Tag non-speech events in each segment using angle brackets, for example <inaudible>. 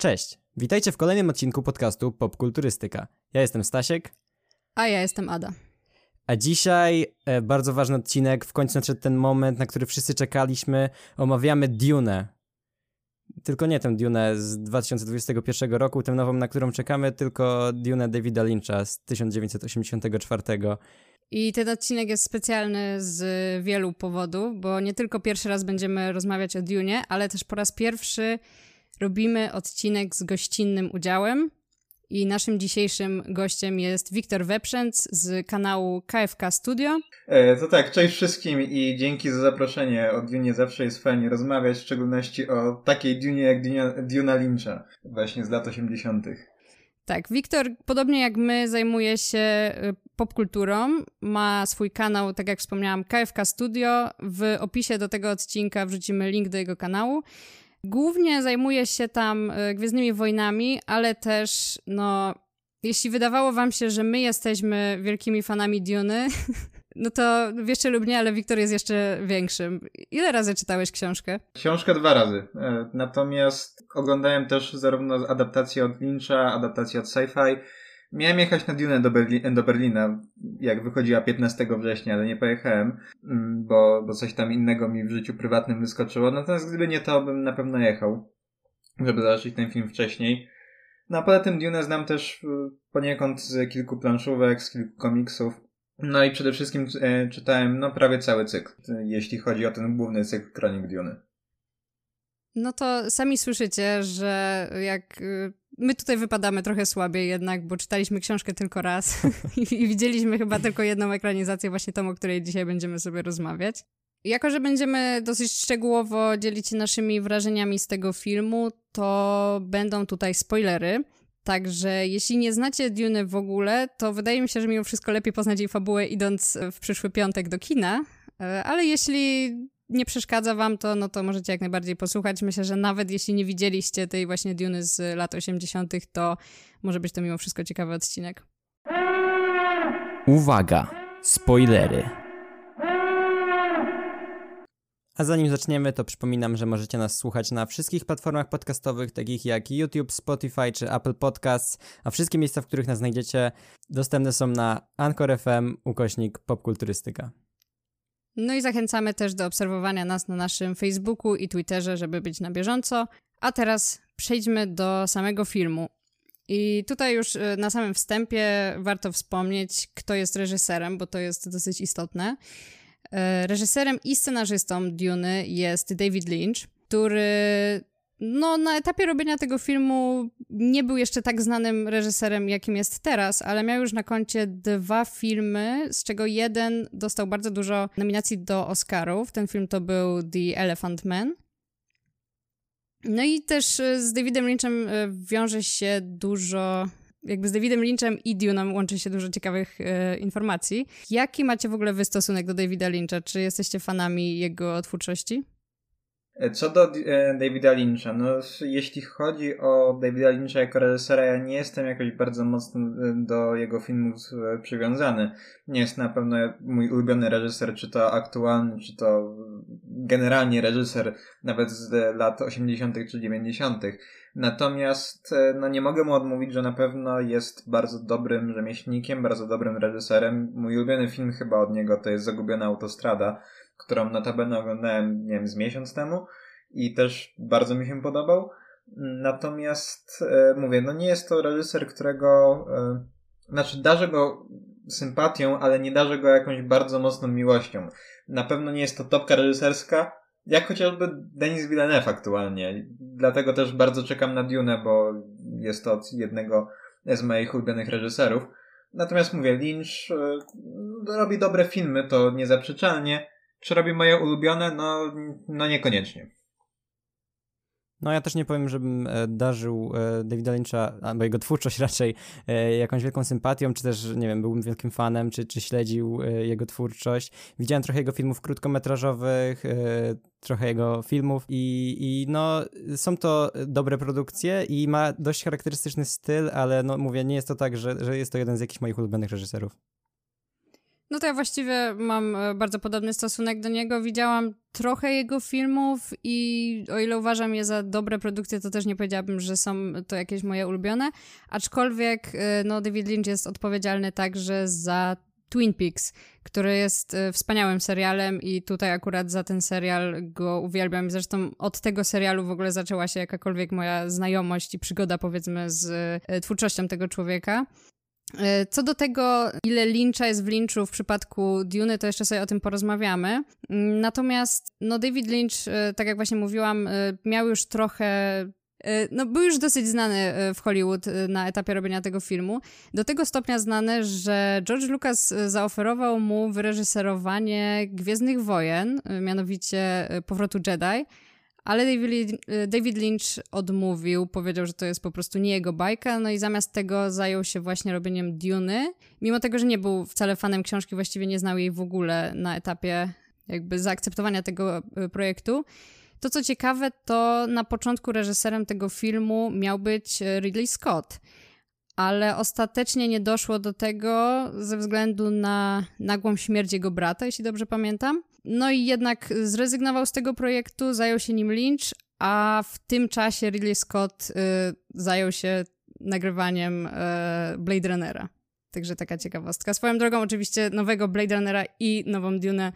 Cześć, witajcie w kolejnym odcinku podcastu Popkulturystyka. Ja jestem Stasiek. A ja jestem Ada. A dzisiaj e, bardzo ważny odcinek, w końcu nadszedł ten moment, na który wszyscy czekaliśmy. Omawiamy Dune. Tylko nie tę Dune z 2021 roku, tę nową, na którą czekamy, tylko Dune Davida Lyncha z 1984. I ten odcinek jest specjalny z wielu powodów, bo nie tylko pierwszy raz będziemy rozmawiać o Dune, ale też po raz pierwszy robimy odcinek z gościnnym udziałem. I naszym dzisiejszym gościem jest Wiktor Weprzęc z kanału KFK Studio. E, to tak, cześć wszystkim i dzięki za zaproszenie. O Dune zawsze jest fajnie rozmawiać, w szczególności o takiej Dune jak Duna Lyncha, właśnie z lat 80. Tak, Wiktor, podobnie jak my, zajmuje się y, popkulturą. Ma swój kanał, tak jak wspomniałam, KFK Studio. W opisie do tego odcinka wrzucimy link do jego kanału. Głównie zajmuje się tam y, Gwiezdnymi Wojnami, ale też, no, jeśli wydawało wam się, że my jesteśmy wielkimi fanami Duny, <laughs> no to wiecie lub nie, ale Wiktor jest jeszcze większym. Ile razy czytałeś książkę? Książkę dwa razy. E, natomiast oglądałem też zarówno adaptację od Lyncha, adaptację od sci-fi. Miałem jechać na Dune do, Berli do Berlina, jak wychodziła 15 września, ale nie pojechałem, mm, bo, bo coś tam innego mi w życiu prywatnym wyskoczyło. Natomiast gdyby nie to, bym na pewno jechał, żeby zobaczyć ten film wcześniej. No a poza tym Dune znam też y, poniekąd z kilku planszówek, z kilku komiksów. No i przede wszystkim e, czytałem no prawie cały cykl, jeśli chodzi o ten główny cykl Kronik Dune. No to sami słyszycie, że jak y, my tutaj wypadamy trochę słabiej jednak, bo czytaliśmy książkę tylko raz <laughs> i widzieliśmy chyba tylko jedną ekranizację, właśnie tą, o której dzisiaj będziemy sobie rozmawiać. Jako, że będziemy dosyć szczegółowo dzielić się naszymi wrażeniami z tego filmu, to będą tutaj spoilery. Także jeśli nie znacie Dune w ogóle, to wydaje mi się, że mimo wszystko lepiej poznać jej fabułę idąc w przyszły piątek do kina. E, ale jeśli nie przeszkadza wam to, no to możecie jak najbardziej posłuchać. Myślę, że nawet jeśli nie widzieliście tej właśnie Duny z lat 80., to może być to mimo wszystko ciekawy odcinek. Uwaga! Spoilery! A zanim zaczniemy, to przypominam, że możecie nas słuchać na wszystkich platformach podcastowych, takich jak YouTube, Spotify czy Apple Podcasts, a wszystkie miejsca, w których nas znajdziecie, dostępne są na Anchor FM ukośnik popkulturystyka. No i zachęcamy też do obserwowania nas na naszym Facebooku i Twitterze, żeby być na bieżąco. A teraz przejdźmy do samego filmu. I tutaj już y, na samym wstępie warto wspomnieć, kto jest reżyserem, bo to jest dosyć istotne. Y, reżyserem i scenarzystą Dune jest David Lynch, który no, na etapie robienia tego filmu nie był jeszcze tak znanym reżyserem, jakim jest teraz, ale miał już na koncie dwa filmy, z czego jeden dostał bardzo dużo nominacji do Oscarów. Ten film to był The Elephant Man. No i też e, z Davidem Lynchem e, wiąże się dużo jakby z Davidem Lynchem i Dune'em łączy się dużo ciekawych e, informacji. Jaki macie w ogóle wystosunek do Davida Lyncha? Czy jesteście fanami jego twórczości? Co do e, Davida Lyncha, no jeśli chodzi o Davida Lyncha jako reżysera, ja nie jestem jakoś bardzo mocno e, do jego filmów e, przywiązany. Nie jest na pewno mój ulubiony reżyser, czy to aktualny, czy to generalnie reżyser nawet z lat 80. czy 90. Natomiast no nie mogę mu odmówić, że na pewno jest bardzo dobrym rzemieślnikiem, bardzo dobrym reżyserem. Mój ulubiony film chyba od niego to jest Zagubiona Autostrada którą notabene oglądałem, nie wiem, z miesiąc temu i też bardzo mi się podobał. Natomiast e, mówię, no nie jest to reżyser, którego e, znaczy darzę go sympatią, ale nie darzę go jakąś bardzo mocną miłością. Na pewno nie jest to topka reżyserska, jak chociażby Denis Villeneuve aktualnie. Dlatego też bardzo czekam na Dune, bo jest to od jednego z moich ulubionych reżyserów. Natomiast mówię, Lynch e, robi dobre filmy, to niezaprzeczalnie, czy moje ulubione? No, no niekoniecznie. No ja też nie powiem, żebym e, darzył e, Davida Lyncha, albo jego twórczość <laughs> raczej, e, jakąś wielką sympatią, czy też, nie wiem, byłbym wielkim fanem, czy, czy śledził jego twórczość. Widziałem trochę jego filmów krótkometrażowych, trochę jego filmów i, i no są to dobre produkcje i ma dość charakterystyczny styl, ale no mówię, nie jest to tak, że, że jest to jeden z jakichś moich ulubionych reżyserów. No to ja właściwie mam e, bardzo podobny stosunek do niego. Widziałam trochę jego filmów i o ile uważam je za dobre produkcje, to też nie powiedziałabym, że są to jakieś moje ulubione. Aczkolwiek e, no, David Lynch jest odpowiedzialny także za Twin Peaks, który jest e, wspaniałym serialem i tutaj akurat za ten serial go uwielbiam. Zresztą od tego serialu w ogóle zaczęła się jakakolwiek moja znajomość i przygoda powiedzmy z twórczością tego człowieka. E, co do tego, ile Lyncha jest w Lynchu w przypadku Dune, to jeszcze sobie o tym porozmawiamy. Mm, natomiast no David Lynch, e, tak jak właśnie mówiłam, e, miał już trochę no, był już dosyć znany w Hollywood na etapie robienia tego filmu. Do tego stopnia znany, że George Lucas zaoferował mu wyreżyserowanie Gwiezdnych Wojen, mianowicie Powrotu Jedi. Ale David, David Lynch odmówił, powiedział, że to jest po prostu nie jego bajka, no i zamiast tego zajął się właśnie robieniem Duny. Mimo tego, że nie był wcale fanem książki, właściwie nie znał jej w ogóle na etapie jakby zaakceptowania tego e, projektu. To co ciekawe, to na początku reżyserem tego filmu miał być e, Ridley Scott ale ostatecznie nie doszło do tego ze względu na nagłą śmierć jego brata, jeśli dobrze pamiętam. No i jednak zrezygnował z tego projektu, zajął się nim Lynch, a w tym czasie Ridley Scott y, zajął się nagrywaniem y, Blade Runnera. Także taka ciekawostka. Swoją drogą oczywiście nowego Blade Runnera i nową Dune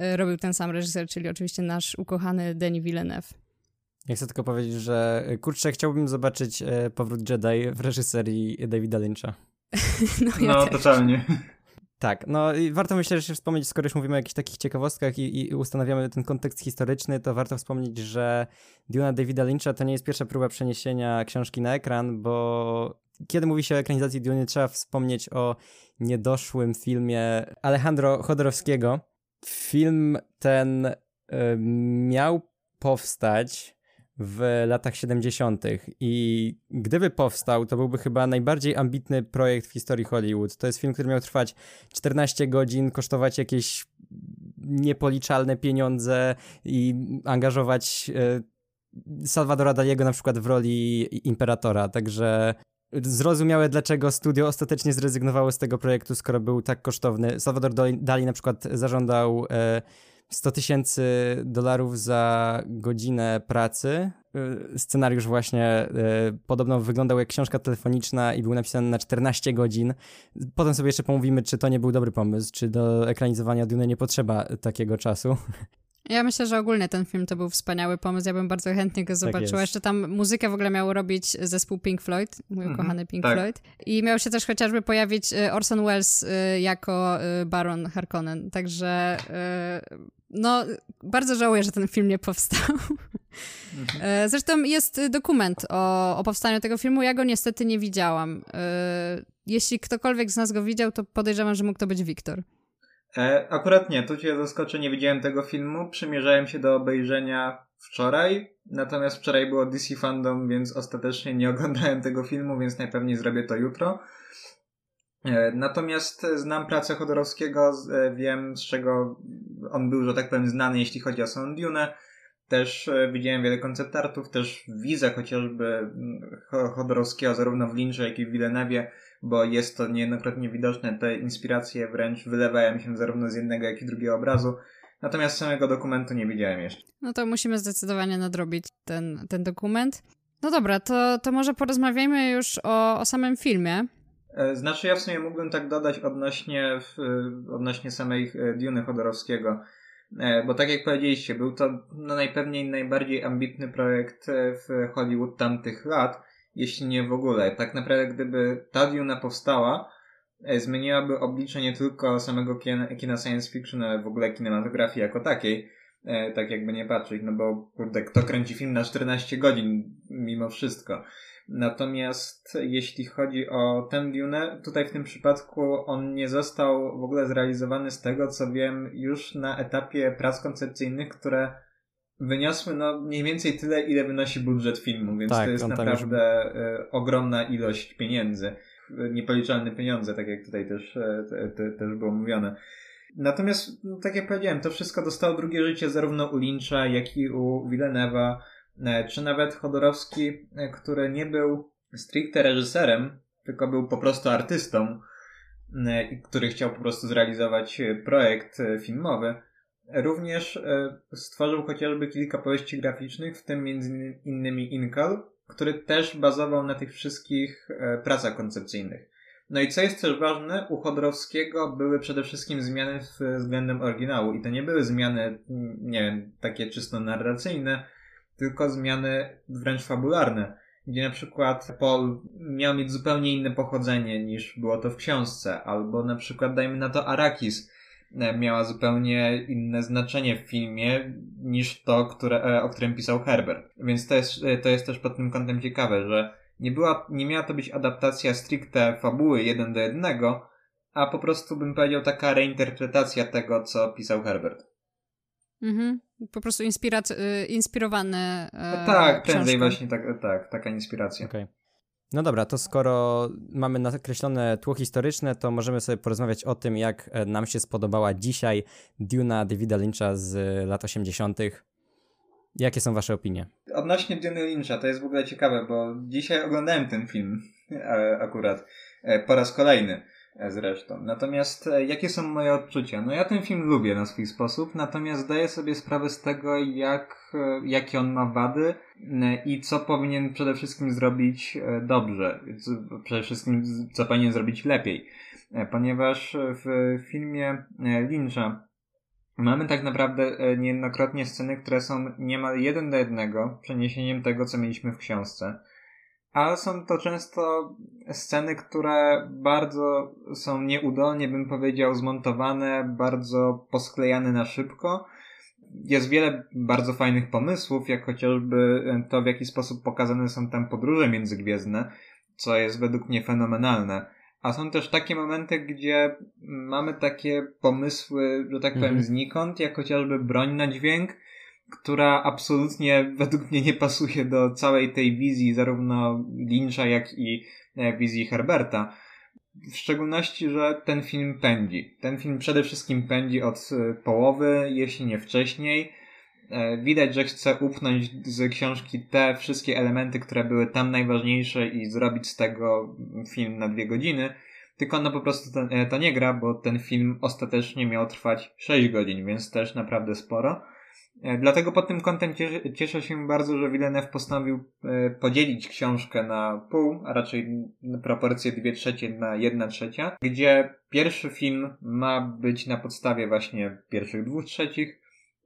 y, robił ten sam reżyser, czyli oczywiście nasz ukochany Denis Villeneuve. Ja chcę tylko powiedzieć, że y, kurczę, chciałbym zobaczyć y, Powrót Jedi w reżyserii Davida Lyncha. <laughs> no, ja no totalnie. Tak, no i warto myślę, że wspomnieć, skoro już mówimy o jakichś takich ciekawostkach i, i ustanawiamy ten kontekst historyczny, to warto wspomnieć, że Duna Davida Lyncha to nie jest pierwsza próba przeniesienia książki na ekran, bo kiedy mówi się o ekranizacji Duny, trzeba wspomnieć o niedoszłym filmie Alejandro Chodorowskiego. Film ten y, miał powstać w latach 70. I gdyby powstał, to byłby chyba najbardziej ambitny projekt w historii Hollywood. To jest film, który miał trwać 14 godzin, kosztować jakieś niepoliczalne pieniądze i angażować e, Salvadora Daliego na przykład w roli imperatora. Także zrozumiałe, dlaczego studio ostatecznie zrezygnowało z tego projektu, skoro był tak kosztowny. Salvador Dali na przykład zażądał. E, 100 tysięcy dolarów za godzinę pracy. Y, scenariusz właśnie y, podobno wyglądał jak książka telefoniczna i był napisany na 14 godzin. Potem sobie jeszcze pomówimy, czy to nie był dobry pomysł, czy do ekranizowania Dune nie potrzeba takiego czasu. Ja myślę, że ogólnie ten film to był wspaniały pomysł. Ja bym bardzo chętnie go tak zobaczyła. Tak Jeszcze tam muzykę w ogóle miał robić zespół Pink Floyd, mój mm -hmm, ukochany Pink tak. Floyd. I miał się też chociażby pojawić y, Orson Welles jako Baron Harkonnen. Także no, bardzo żałuję, że ten film nie powstał. Mhm. Zresztą jest dokument o, o powstaniu tego filmu. Ja go niestety nie widziałam. E, jeśli ktokolwiek z nas go widział, to podejrzewam, że mógł to być Wiktor. E, akurat nie, tu cię zaskoczę, nie widziałem tego filmu. Przymierzałem się do obejrzenia wczoraj, natomiast wczoraj było DC Fandom, więc ostatecznie nie oglądałem tego filmu, więc najpewniej zrobię to jutro. E, natomiast znam pracę Chodorowskiego, e, wiem z czego on był, że tak powiem, znany, jeśli chodzi o Sound Dune. Też e, widziałem wiele konceptartów, też widzę chociażby mm, Chodorowskiego zarówno w Lynchu, jak i w Villeneuve, bo jest to niejednokrotnie widoczne. Te inspiracje wręcz wylewają się zarówno z jednego, jak i drugiego obrazu. Natomiast samego dokumentu nie widziałem jeszcze. No to musimy zdecydowanie nadrobić ten, ten dokument. No dobra, to, to może porozmawiajmy już o, o samym filmie. E, znaczy ja w sumie mógłbym tak dodać odnośnie, odnośnie samej e, Duny Chodorowskiego. E, bo tak jak powiedzieliście, był to no, najpewniej najbardziej ambitny projekt w Hollywood tamtych lat, jeśli nie w ogóle. Tak naprawdę gdyby ta Duna powstała, zmieniłaby oblicze nie tylko samego kina, kina science fiction, ale w ogóle kinematografii jako takiej. Tak jakby nie patrzeć, no bo kurde, kto kręci film na 14 godzin mimo wszystko. Natomiast jeśli chodzi o ten Dune, tutaj w tym przypadku on nie został w ogóle zrealizowany z tego, co wiem, już na etapie prac koncepcyjnych, które wyniosły no mniej więcej tyle, ile wynosi budżet filmu, więc tak, to jest naprawdę już... E, ogromna ilość pieniędzy. Niepoliczalne pieniądze, tak jak tutaj też, e, te, te, też było mówione. Natomiast, no, tak jak powiedziałem, to wszystko dostało drugie życie zarówno u Lyncha, jak i u Villeneuve'a czy nawet Chodorowski, e, który nie był stricte reżyserem, tylko był po prostu artystą, który chciał po prostu zrealizować projekt filmowy, również stworzył chociażby kilka powieści graficznych, w tym między innymi Inkal, który też bazował na tych wszystkich pracach koncepcyjnych. No i co jest też ważne, u Chodorowskiego były przede wszystkim zmiany względem oryginału i to nie były zmiany, nie wiem, takie czysto narracyjne, tylko zmiany wręcz fabularne, gdzie na przykład Paul miał mieć zupełnie inne pochodzenie niż było to w książce, albo na przykład dajmy na to Arakis e, miała zupełnie inne znaczenie w filmie niż to, które, e, o którym pisał Herbert. Więc to jest, e, to jest też pod tym kątem ciekawe, że nie, była, nie miała to być adaptacja stricte fabuły jeden do jednego, a po prostu bym powiedział taka reinterpretacja tego, co pisał Herbert. Mhm. Po prostu inspirac- y, inspirowane. E, no tak, prędzej właśnie tak, tak, taka inspiracja. Okay. No dobra, to skoro mamy nakreślone tło historyczne, to możemy sobie porozmawiać o tym, jak e, nam się spodobała dzisiaj Duna Davida Lyncha z lat 80. Jakie są wasze opinie? Odnośnie Dune Lyncha, to jest w ogóle ciekawe, bo dzisiaj oglądałem ten film e, akurat po raz kolejny zresztą. Natomiast e, jakie są moje odczucia? No ja ten film lubię na swój sposób, natomiast zdaję sobie sprawę z tego, jak, e, jakie on ma wady i co powinien przede wszystkim zrobić e, dobrze. Przede wszystkim co powinien zrobić lepiej. Ponieważ w filmie Lyncha mamy tak naprawdę niejednokrotnie sceny, które są niemal jeden do jednego przeniesieniem tego, co mieliśmy w książce ale są to często sceny, które bardzo są nieudolnie, bym powiedział, zmontowane, bardzo posklejane na szybko. Jest wiele bardzo fajnych pomysłów, jak chociażby to, w jaki sposób pokazane są tam podróże międzygwiezdne, co jest według mnie fenomenalne. A są też takie momenty, gdzie mamy takie pomysły, że tak powiem, mhm. znikąd, jak chociażby broń na dźwięk, która absolutnie według mnie nie pasuje do całej tej wizji zarówno Lyncha, jak i e, wizji Herberta. W szczególności, że ten film pędzi. Ten film przede wszystkim pędzi od e, połowy, jeśli nie wcześniej. E, widać, że chce upchnąć z książki te wszystkie elementy, które były tam najważniejsze i zrobić z tego film na dwie godziny. Tylko no po prostu to, to nie gra, bo ten film ostatecznie miał trwać 6 godzin, więc też naprawdę sporo. E, dlatego pod tym kątem cieszę, się bardzo, że Villeneuve postanowił e, podzielić książkę na pół, a raczej proporcje dwie trzecie na jedna trzecia, gdzie pierwszy film ma być na podstawie właśnie pierwszych dwóch trzecich,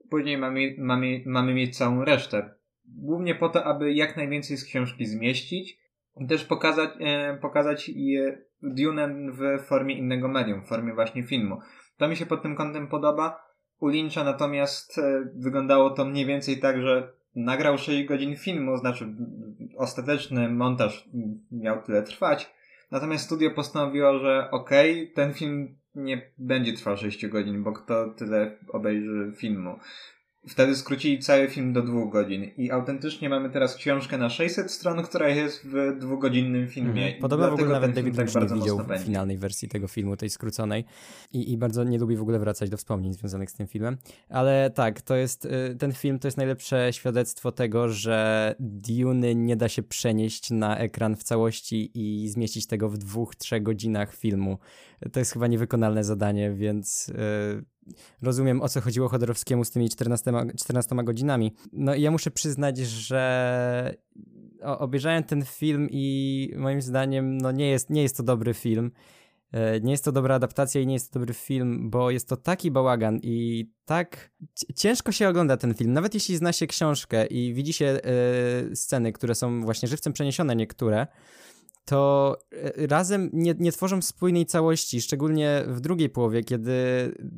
później mamy, mamy, mamy mieć całą resztę. Głównie po to, aby jak najwięcej z książki zmieścić też pokazać, e, pokazać Dune w formie innego medium, w formie właśnie filmu. To mi się pod tym kątem podoba u Lyncha natomiast e, wyglądało to mniej więcej tak, że nagrał 6 godzin filmu, znaczy ostateczny montaż miał tyle trwać. Natomiast studio postanowiło, że okej, okay, ten film nie będzie trwał 6 godzin, bo kto tyle obejrzy filmu. Wtedy skrócili cały film do dwóch godzin i autentycznie mamy teraz książkę na 600 stron, która jest w dwugodzinnym filmie. Mhm. Podobno w ogóle nawet David tak Lynch nie widział finalnej wersji tego filmu, tej skróconej I, i bardzo nie lubi w ogóle wracać do wspomnień związanych z tym filmem. Ale tak, to jest, y, ten film to jest najlepsze świadectwo tego, że Dune nie da się przenieść na ekran w całości i zmieścić tego w dwóch, trzech godzinach filmu. To jest chyba niewykonalne zadanie, więc... Yy rozumiem o co chodziło Chodorowskiemu z tymi 14, 14 godzinami. No i ja muszę przyznać, że obejrzałem ten film i moim zdaniem no nie jest, nie jest to dobry film. E, nie jest to dobra adaptacja i nie jest to dobry film, bo jest to taki bałagan i tak ciężko się ogląda ten film. Nawet jeśli zna się książkę i widzi się y, sceny, które są właśnie żywcem przeniesione niektóre, to e, razem nie, nie tworzą spójnej całości, szczególnie w drugiej połowie, kiedy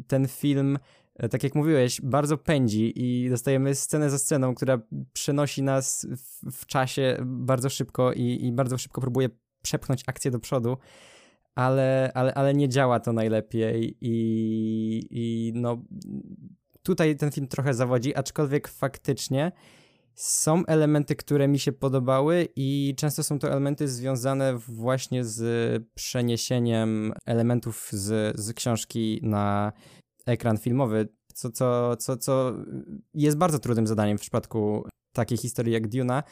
ten film e, tak jak mówiłeś, bardzo pędzi i dostajemy scenę za sceną, która przenosi nas w, w czasie bardzo szybko i, i, bardzo szybko próbuje przepchnąć akcję do przodu, ale, ale, ale nie działa to najlepiej i, i no tutaj ten film trochę zawodzi, aczkolwiek faktycznie są elementy, które mi się podobały i często są to elementy związane właśnie z przeniesieniem elementów z, z książki na ekran filmowy, co, co, co, co jest bardzo trudnym zadaniem w przypadku takiej historii jak Duna,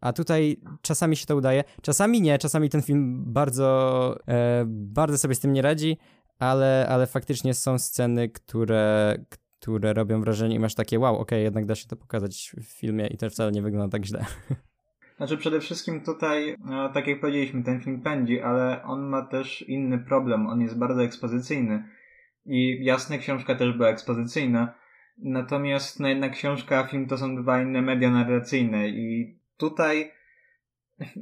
A tutaj czasami się to udaje, czasami nie, czasami ten film bardzo, e, bardzo sobie z tym nie radzi, ale, ale faktycznie są sceny, które, które robią wrażenie i masz takie wow, okej, okay, jednak da się to pokazać w filmie i to wcale nie wygląda tak źle. <laughs> Znaczy przede wszystkim tutaj, no, tak jak powiedzieliśmy, ten film pędzi, ale on ma też inny problem. On jest bardzo ekspozycyjny. I jasne, książka też była ekspozycyjna. Natomiast no jednak książka a film to są dwa inne media narracyjne i tutaj,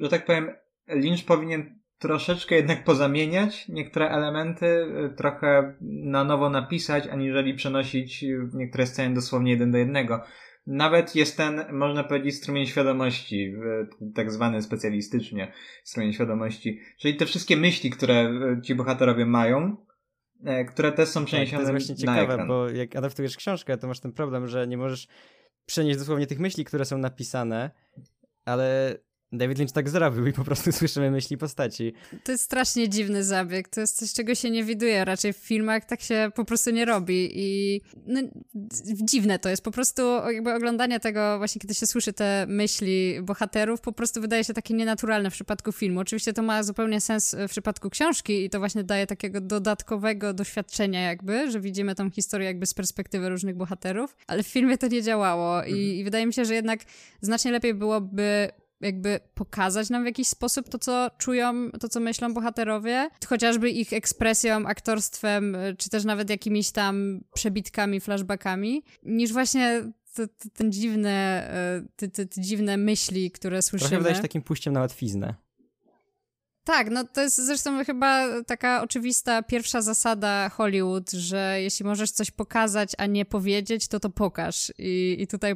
że tak powiem, Lynch powinien troszeczkę jednak pozamieniać niektóre elementy, y, trochę na nowo napisać, aniżeli przenosić niektóre sceny dosłownie jeden do jednego. Nawet jest ten, można powiedzieć, strumień świadomości, tak zwany specjalistycznie strumień świadomości, czyli te wszystkie myśli, które y, ci bohaterowie mają, e, które też są przeniesione tak, to jest właśnie na ciekawe, ekran. bo jak adaptujesz książkę, to masz ten problem, że nie możesz przenieść dosłownie tych myśli, które są napisane, ale David Lynch tak zrobił i po prostu <laughs> słyszymy myśli postaci. To jest strasznie dziwny zabieg. To jest coś, czego się nie widuje. Raczej w filmach tak się po prostu nie robi. I no, dziwne to jest. Po prostu jakby oglądanie tego, właśnie kiedy się słyszy te myśli bohaterów, po prostu wydaje się takie nienaturalne w przypadku filmu. Oczywiście to ma zupełnie sens w przypadku książki i to właśnie daje takiego dodatkowego doświadczenia jakby, że widzimy tą historię jakby z perspektywy różnych bohaterów, ale w filmie to nie działało i, mhm. i wydaje mi się, że jednak znacznie lepiej byłoby jakby pokazać nam w jakiś sposób to, co czują, to, co myślą bohaterowie, chociażby ich ekspresją, aktorstwem, czy też nawet jakimiś tam przebitkami, flashbackami, niż właśnie te, te, ten dziwne, te, te, te, dziwne myśli, które słyszymy. Trochę wydaje się takim pójściem na łatwiznę. Tak, no to jest zresztą chyba taka oczywista pierwsza zasada Hollywood, że jeśli możesz coś pokazać, a nie powiedzieć, to to pokaż. I, i tutaj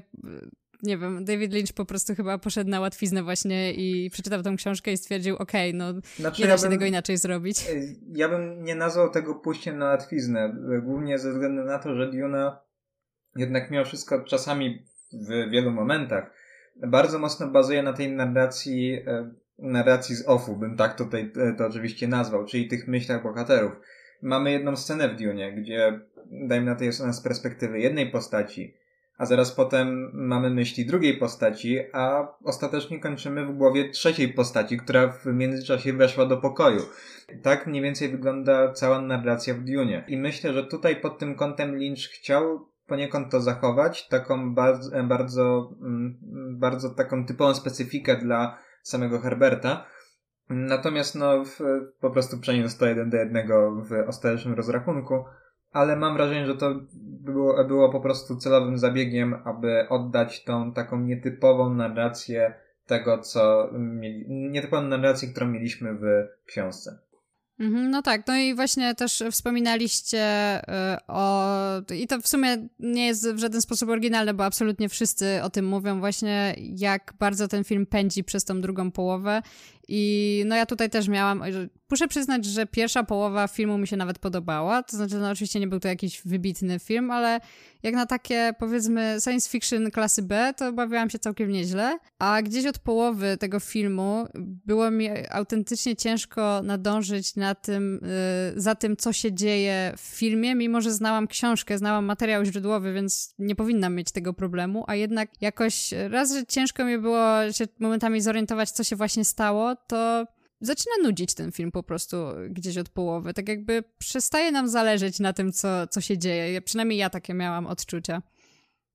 nie wiem, David Lynch po prostu chyba poszedł na łatwiznę właśnie i przeczytał tą książkę i stwierdził, okej, okay, no znaczy, nie da się tego inaczej zrobić. Ja bym nie nazwał tego pójściem na łatwiznę, głównie ze względu na to, że Duna jednak mimo wszystko czasami w wielu momentach bardzo mocno bazuje na tej narracji, e, narracji z offu, bym tak tutaj e, to oczywiście nazwał, czyli tych myślach bohaterów. Mamy jedną scenę w Dune, gdzie dajmy na to jest ona z perspektywy jednej postaci, a zaraz potem mamy myśli drugiej postaci, a ostatecznie kończymy w głowie trzeciej postaci, która w międzyczasie weszła do pokoju. Tak mniej więcej wygląda cała narracja w Dune. I myślę, że tutaj pod tym kątem Lynch chciał poniekąd to zachować, taką bardzo, bardzo, mm, bardzo taką typową specyfikę dla samego Herberta. Natomiast no, w, po prostu przeniósł to jeden do jednego w ostatecznym rozrachunku ale mam wrażenie, że to było, było po prostu celowym zabiegiem, aby oddać tą taką nietypową narrację tego, co mieli, nietypową narrację, którą mieliśmy w książce. Mhm, no tak, no i właśnie też wspominaliście y, o. I to w sumie nie jest w żaden sposób oryginalne, bo absolutnie wszyscy o tym mówią, właśnie jak bardzo ten film pędzi przez tą drugą połowę. I no ja tutaj też miałam. Muszę przyznać, że pierwsza połowa filmu mi się nawet podobała. To znaczy, no oczywiście nie był to jakiś wybitny film, ale jak na takie powiedzmy science fiction klasy B, to bawiłam się całkiem nieźle. A gdzieś od połowy tego filmu było mi autentycznie ciężko nadążyć na tym, yy, za tym, co się dzieje w filmie, mimo że znałam książkę, znałam materiał źródłowy, więc nie powinnam mieć tego problemu, a jednak jakoś raz, że ciężko mi było się momentami zorientować, co się właśnie stało, to zaczyna nudzić ten film po prostu gdzieś od połowy. Tak jakby przestaje nam zależeć na tym, co, co się dzieje. Przynajmniej ja takie miałam odczucia.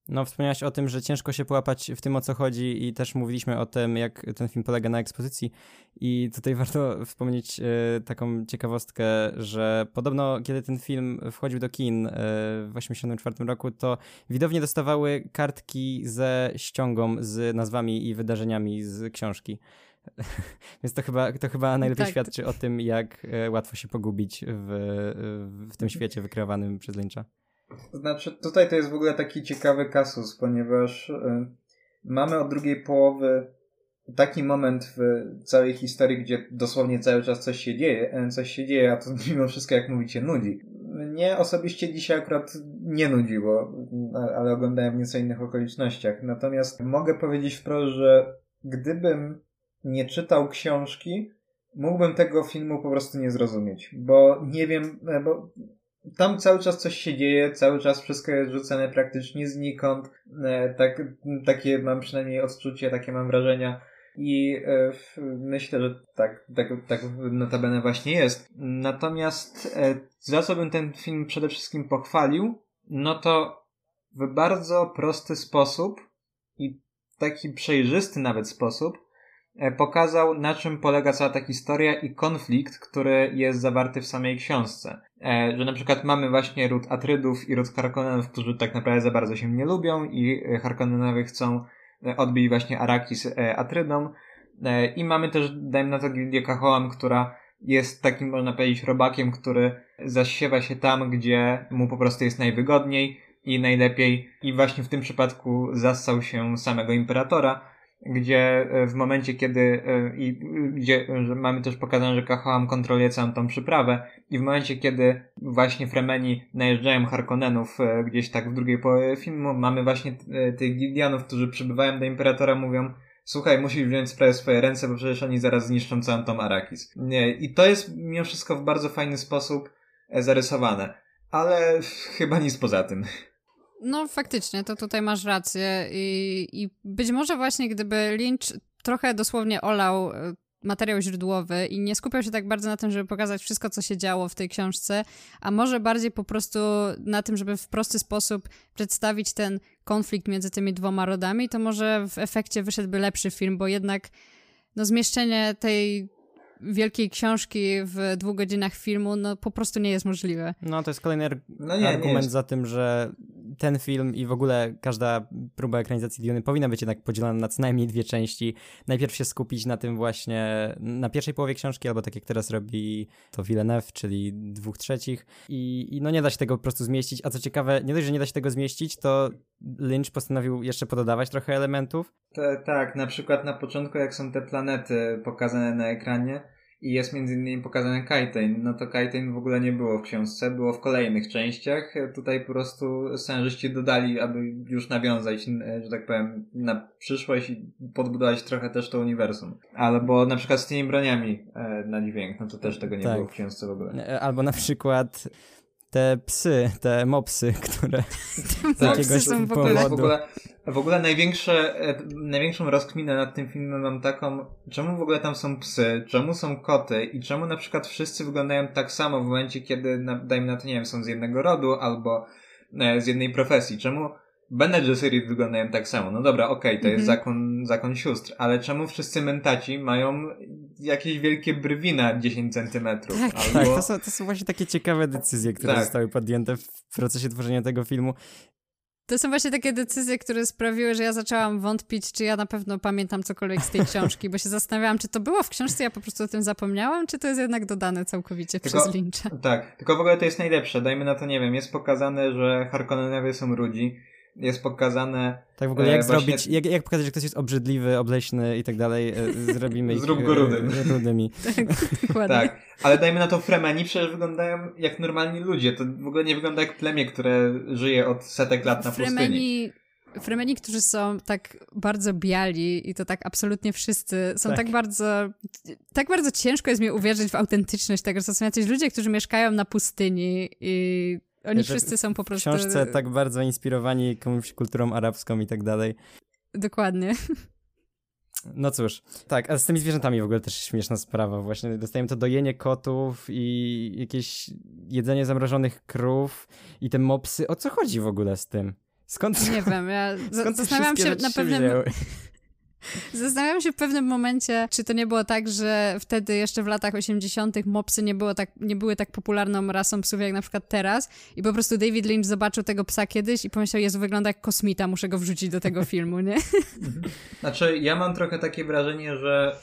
No, wspomniałaś o tym, że ciężko się połapać w tym, o co chodzi i też mówiliśmy o tym, jak ten film polega na ekspozycji i tutaj <laughs> warto wspomnieć e, taką ciekawostkę, że podobno kiedy ten film wchodził do kin e, w 1984 roku, to widownie dostawały kartki ze ściągą z nazwami i wydarzeniami z książki. <laughs> Więc to chyba, to chyba najlepiej tak. świadczy o tym, jak e, łatwo się pogubić w, w tym świecie wykreowanym przez Lyncha. Znaczy, tutaj to jest w ogóle taki ciekawy kasus, ponieważ y, mamy od drugiej połowy taki moment w całej historii, gdzie dosłownie cały czas coś się dzieje, e, coś się dzieje, a to <laughs> mimo wszystko, jak mówicie, nudzi. Mnie osobiście dzisiaj akurat nie nudziło, ale oglądałem w nieco innych okolicznościach. Natomiast mogę powiedzieć wprost, że gdybym nie czytał książki, mógłbym tego filmu po prostu nie zrozumieć, bo nie wiem, e, bo tam cały czas coś się dzieje, cały czas wszystko jest rzucane praktycznie znikąd. E, tak, takie mam przynajmniej odczucie, takie mam wrażenia. I e, myślę, że tak, tak, tak notabene właśnie jest. Natomiast za co bym ten film przede wszystkim pochwalił, no to w bardzo prosty sposób i taki przejrzysty nawet sposób pokazał, na czym polega cała ta historia i konflikt, który jest zawarty w samej książce. E, że na przykład mamy właśnie ród Atrydów i ród Harkonnenów, którzy tak naprawdę za bardzo się nie lubią i e, Harkonnenowie chcą odbić właśnie Arakis Atrydom. I mamy też, dajmy na to, Gildię Kahoam, która jest takim, można powiedzieć, robakiem, który zasiewa się tam, gdzie mu po prostu jest najwygodniej i najlepiej, i właśnie w tym przypadku zassał się samego imperatora, gdzie e, w momencie, kiedy e, i gdzie mamy też pokazane, że Kahoam kontroluje całą tą przyprawę i w momencie, kiedy właśnie Fremeni najeżdżają Harkonnenów e, gdzieś tak w drugiej połowie filmu, mamy właśnie tych Gildianów, którzy przybywają do Imperatora, mówią słuchaj, musisz wziąć sprawę w swoje ręce, bo przecież oni zaraz zniszczą całą tą Arakis. Nie, I to jest mimo wszystko w bardzo fajny sposób zarysowane, ale chyba nic poza tym. No faktycznie, to tutaj masz rację i, i być może właśnie gdyby Lynch trochę dosłownie olał e, materiał źródłowy i nie skupiał się tak bardzo na tym, żeby pokazać wszystko, co się działo w tej książce, a może bardziej po prostu na tym, żeby w prosty sposób przedstawić ten konflikt między tymi dwoma rodami, to może w efekcie wyszedłby lepszy film, bo jednak no, zmieszczenie tej wielkiej książki w dwóch godzinach filmu, no po prostu nie jest możliwe. No to jest kolejny ar no nie, argument nie za tym, że ten film i w ogóle każda próba ekranizacji Diony powinna być jednak podzielona na co najmniej dwie części. Najpierw się skupić na tym właśnie, na pierwszej połowie książki, albo tak jak teraz robi to Villeneuve, czyli dwóch trzecich i, i no nie da się tego po prostu zmieścić, a co ciekawe, nie dość, że nie da się tego zmieścić, to Lynch postanowił jeszcze pododawać trochę elementów. Te, tak, na przykład na początku jak są te planety pokazane na ekranie, i jest między innymi pokazany Kaiten. No to Kaiten w ogóle nie było w książce, było w kolejnych częściach. Tutaj po prostu scenarzyści dodali, aby już nawiązać, że tak powiem, na przyszłość i podbudować trochę też to uniwersum. Albo na przykład z tymi broniami e, na dźwięk, no to też tego nie tak. było w książce w ogóle. E, albo na przykład te psy, te mopsy, które <laughs> z jakiegoś są w ogóle... W ogóle, w ogóle największe, e, największą rozkminę nad tym filmem mam taką, czemu w ogóle tam są psy, czemu są koty i czemu na przykład wszyscy wyglądają tak samo w momencie, kiedy, dajmy na to, nie wiem, są z jednego rodu albo e, z jednej profesji. Czemu Bene Gesserit wyglądają tak samo. No dobra, okej, okay, to jest mhm. zakon, zakon sióstr, ale czemu wszyscy mentaci mają jakieś wielkie brwi na 10 centymetrów? Tak, albo... tak to, są, to są właśnie takie ciekawe decyzje, które tak. zostały podjęte w procesie tworzenia tego filmu. To są właśnie takie decyzje, które sprawiły, że ja zaczęłam wątpić, czy ja na pewno pamiętam cokolwiek z tej <laughs> książki, bo się zastanawiałam, czy to było w książce, ja po prostu o tym zapomniałam, czy to jest jednak dodane całkowicie tylko, przez Lyncha. Tak, tylko w ogóle to jest najlepsze. Dajmy na to, nie wiem, jest pokazane, że Harkonnenowie są rudzi, jest pokazane. Tak w ogóle jak e, właśnie... zrobić, jak, jak pokazać, że ktoś jest obrzydliwy, obleśny i tak dalej, e, zrobimy ich Zrób go rudym. Rudymi. tak, dokładnie. Tak, ale dajmy na to Fremeni przecież wyglądają jak normalni ludzie, to w ogóle nie wygląda jak plemię, które żyje od setek lat na Fremeni... pustyni. Fremeni, którzy są tak bardzo biali i to tak absolutnie wszyscy, są tak. tak. bardzo, tak bardzo ciężko jest mi uwierzyć w autentyczność tego, że to są jacyś ludzie, którzy mieszkają na pustyni i oni wszyscy są po prostu... W książce tak bardzo inspirowani jakąś kulturą arabską i tak dalej. Dokładnie. No cóż, tak, a z tymi zwierzętami w ogóle też śmieszna sprawa. Właśnie dostajemy to dojenie kotów i jakieś jedzenie zamrożonych krów i te mopsy. O co chodzi w ogóle z tym? Skąd? Nie wiem, ja <laughs> zastanawiam się na pewnym... <laughs> Zastanawiam się w pewnym momencie, czy to nie było tak, że wtedy jeszcze w latach 80. mopsy nie, było tak, nie były tak popularną rasą psów jak na przykład teraz i po prostu David Lynch zobaczył tego psa kiedyś i pomyślał, Jezu, wygląda jak kosmita, muszę go wrzucić do tego filmu, nie? <laughs> Znaczy, ja mam trochę takie wrażenie, że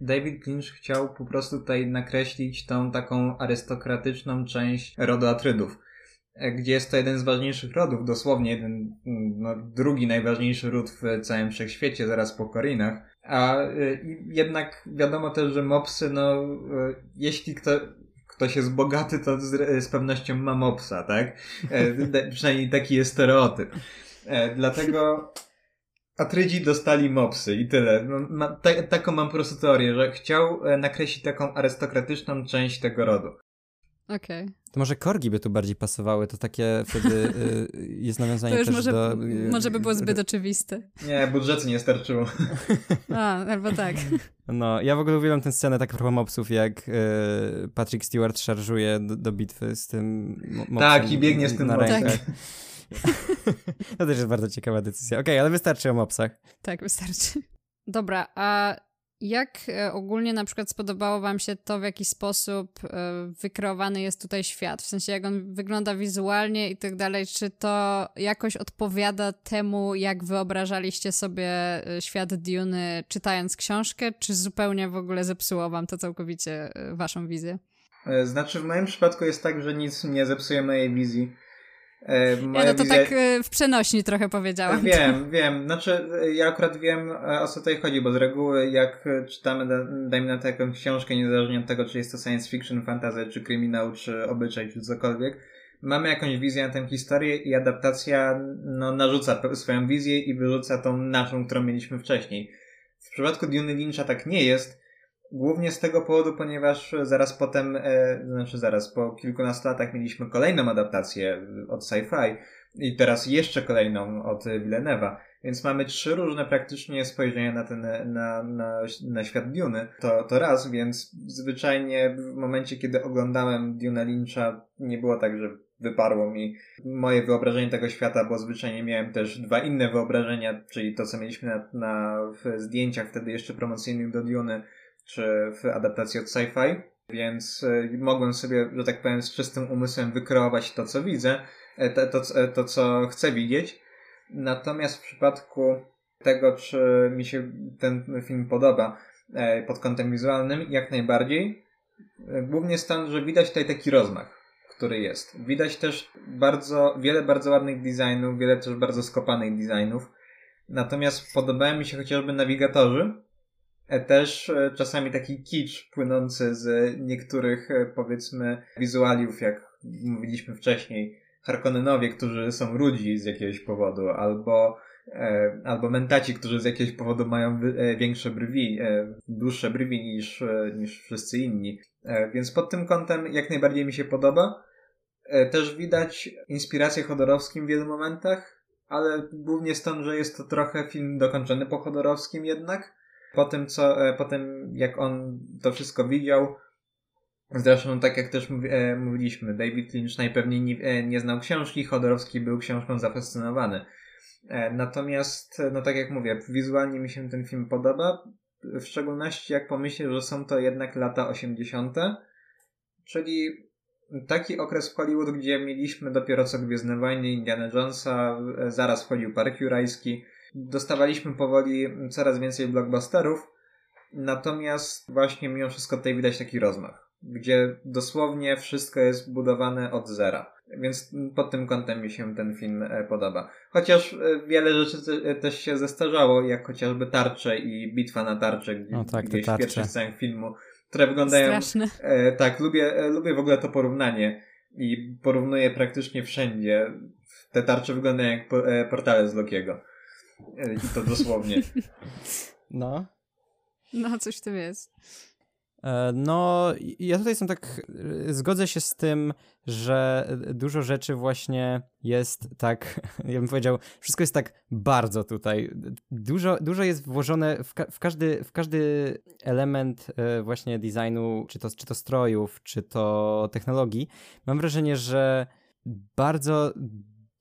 David Lynch chciał po prostu tutaj nakreślić tą taką arystokratyczną część rodu Atrydów gdzie jest to jeden z ważniejszych rodów, dosłownie jeden, no, drugi najważniejszy ród w całym wszechświecie, zaraz po Korinach. A y, jednak wiadomo też, że mopsy, no, y, jeśli kto, ktoś jest bogaty, to z, z pewnością ma mopsa, tak? E, <laughs> przynajmniej taki jest stereotyp. E, dlatego Atrydzi dostali mopsy i tyle. No, ma, ta, taką mam po prostu teorię, że chciał nakreślić taką arystokratyczną część tego rodu. Okej. To może korgi by tu bardziej pasowały, to takie wtedy y, jest nawiązanie To już też może, do... y, może by było zbyt oczywiste. Nie, budżetu nie starczyło. <laughs> A, albo tak. No, ja w ogóle uwielbiam tę scenę tak propos mopsów, jak y, Patrick Stewart szarżuje do, do bitwy z tym mo- mopsem Tak, i biegnie z tym na rękach. <laughs> to też jest bardzo ciekawa decyzja. Okej, ale wystarczy o mopsach. Tak, wystarczy. Dobra, a jak e, ogólnie na przykład spodobało wam się to, w jaki sposób e, wykreowany jest tutaj świat? W sensie, jak on wygląda wizualnie i tak dalej, czy to jakoś odpowiada temu, jak wyobrażaliście sobie e, świat Duny czytając książkę, czy zupełnie w ogóle zepsuło wam to całkowicie waszą wizję? Znaczy, w moim przypadku jest tak, że nic nie zepsuje mojej wizji. E, Ja Moja no to wizja... tak e, w przenośni trochę powiedziałam. Wiem, <laughs> wiem. Znaczy, ja akurat wiem, e, o co tutaj chodzi, bo z reguły jak czytamy, da- dajmy na to jakąś książkę, niezależnie od tego, czy jest to science fiction, fantasy, czy kryminał, czy obyczaj, czy cokolwiek, mamy jakąś wizję na tę historię i adaptacja no, narzuca swoją wizję i wyrzuca tą naszą, którą mieliśmy wcześniej. W przypadku Duny Lyncha tak nie jest, Głównie z tego powodu, ponieważ zaraz potem, e, znaczy zaraz po kilkunastu latach mieliśmy kolejną adaptację od sci-fi i teraz jeszcze kolejną od Villeneuve'a. Więc mamy trzy różne praktycznie spojrzenia na ten, na, na, na świat Duny. To, to raz, więc zwyczajnie w momencie, kiedy oglądałem Duna Lyncha, nie było tak, że wyparło mi moje wyobrażenie tego świata, bo zwyczajnie miałem też dwa inne wyobrażenia, czyli to, co mieliśmy na, na w zdjęciach wtedy jeszcze promocyjnych do Duny, czy w adaptacji od sci-fi, więc y, mogłem sobie, że tak powiem, z czystym umysłem wykreować to, co widzę, e, to, to, co- to co chcę widzieć. Natomiast w przypadku tego, czy mi się ten film podoba e, pod kątem wizualnym, jak najbardziej. E, Głównie stąd, że widać tutaj taki rozmach, który jest. Widać też bardzo, wiele bardzo ładnych designów, wiele też bardzo skopanych designów. Natomiast podobają mi się chociażby nawigatorzy, E, też e, czasami taki kicz płynący z niektórych, e, powiedzmy, wizualiów, jak mówiliśmy wcześniej, Harkonnenowie, którzy są rudzi z jakiegoś powodu, albo, e, albo mentaci, którzy z jakiegoś powodu mają e, większe brwi, e, dłuższe brwi niż, e, niż wszyscy inni. E, więc pod tym kątem jak najbardziej mi się podoba. E, też widać inspirację Chodorowskim w wielu momentach, ale głównie stąd, że jest to trochę film dokończony po Chodorowskim jednak po tym, co, e, po tym, jak on to wszystko widział, zresztą tak jak też e, mówiliśmy, David Lynch najpewniej nie, e, nie znał książki, Chodorowski był książką zafascynowany. Natomiast, no tak jak mówię, wizualnie mi się ten film podoba, w szczególności jak pomyślę, że są to jednak lata 80., czyli taki okres w Hollywood, gdzie mieliśmy dopiero co Gwiezdne Wojny, Indiana Jonesa, zaraz wchodził Park Jurajski, dostawaliśmy powoli coraz więcej blockbusterów, natomiast właśnie mimo wszystko tutaj widać taki rozmach, gdzie dosłownie wszystko jest budowane od zera. Więc pod tym kątem mi się ten film e, podoba. Chociaż e, wiele rzeczy te- też się zestarzało, jak chociażby tarcze i bitwa na tarcze, gdzie, O tak, gdzieś w tarcze. pierwszych scenach filmu, które wyglądają Straszne. E, tak, lubię, e, lubię w ogóle to porównanie i porównuję praktycznie wszędzie. Te tarcze wyglądają jak po, e, portale z Lokiego. I to dosłownie. <laughs> No. No, coś w tym jest. E, No, ja tutaj jestem tak, zgodzę się z tym, że dużo rzeczy właśnie jest tak, <laughs> ja bym powiedział, wszystko jest tak bardzo tutaj. Dużo, dużo jest włożone w, ka w, każdy, w każdy element e, właśnie designu, czy to, czy to strojów, czy to technologii. Mam wrażenie, że bardzo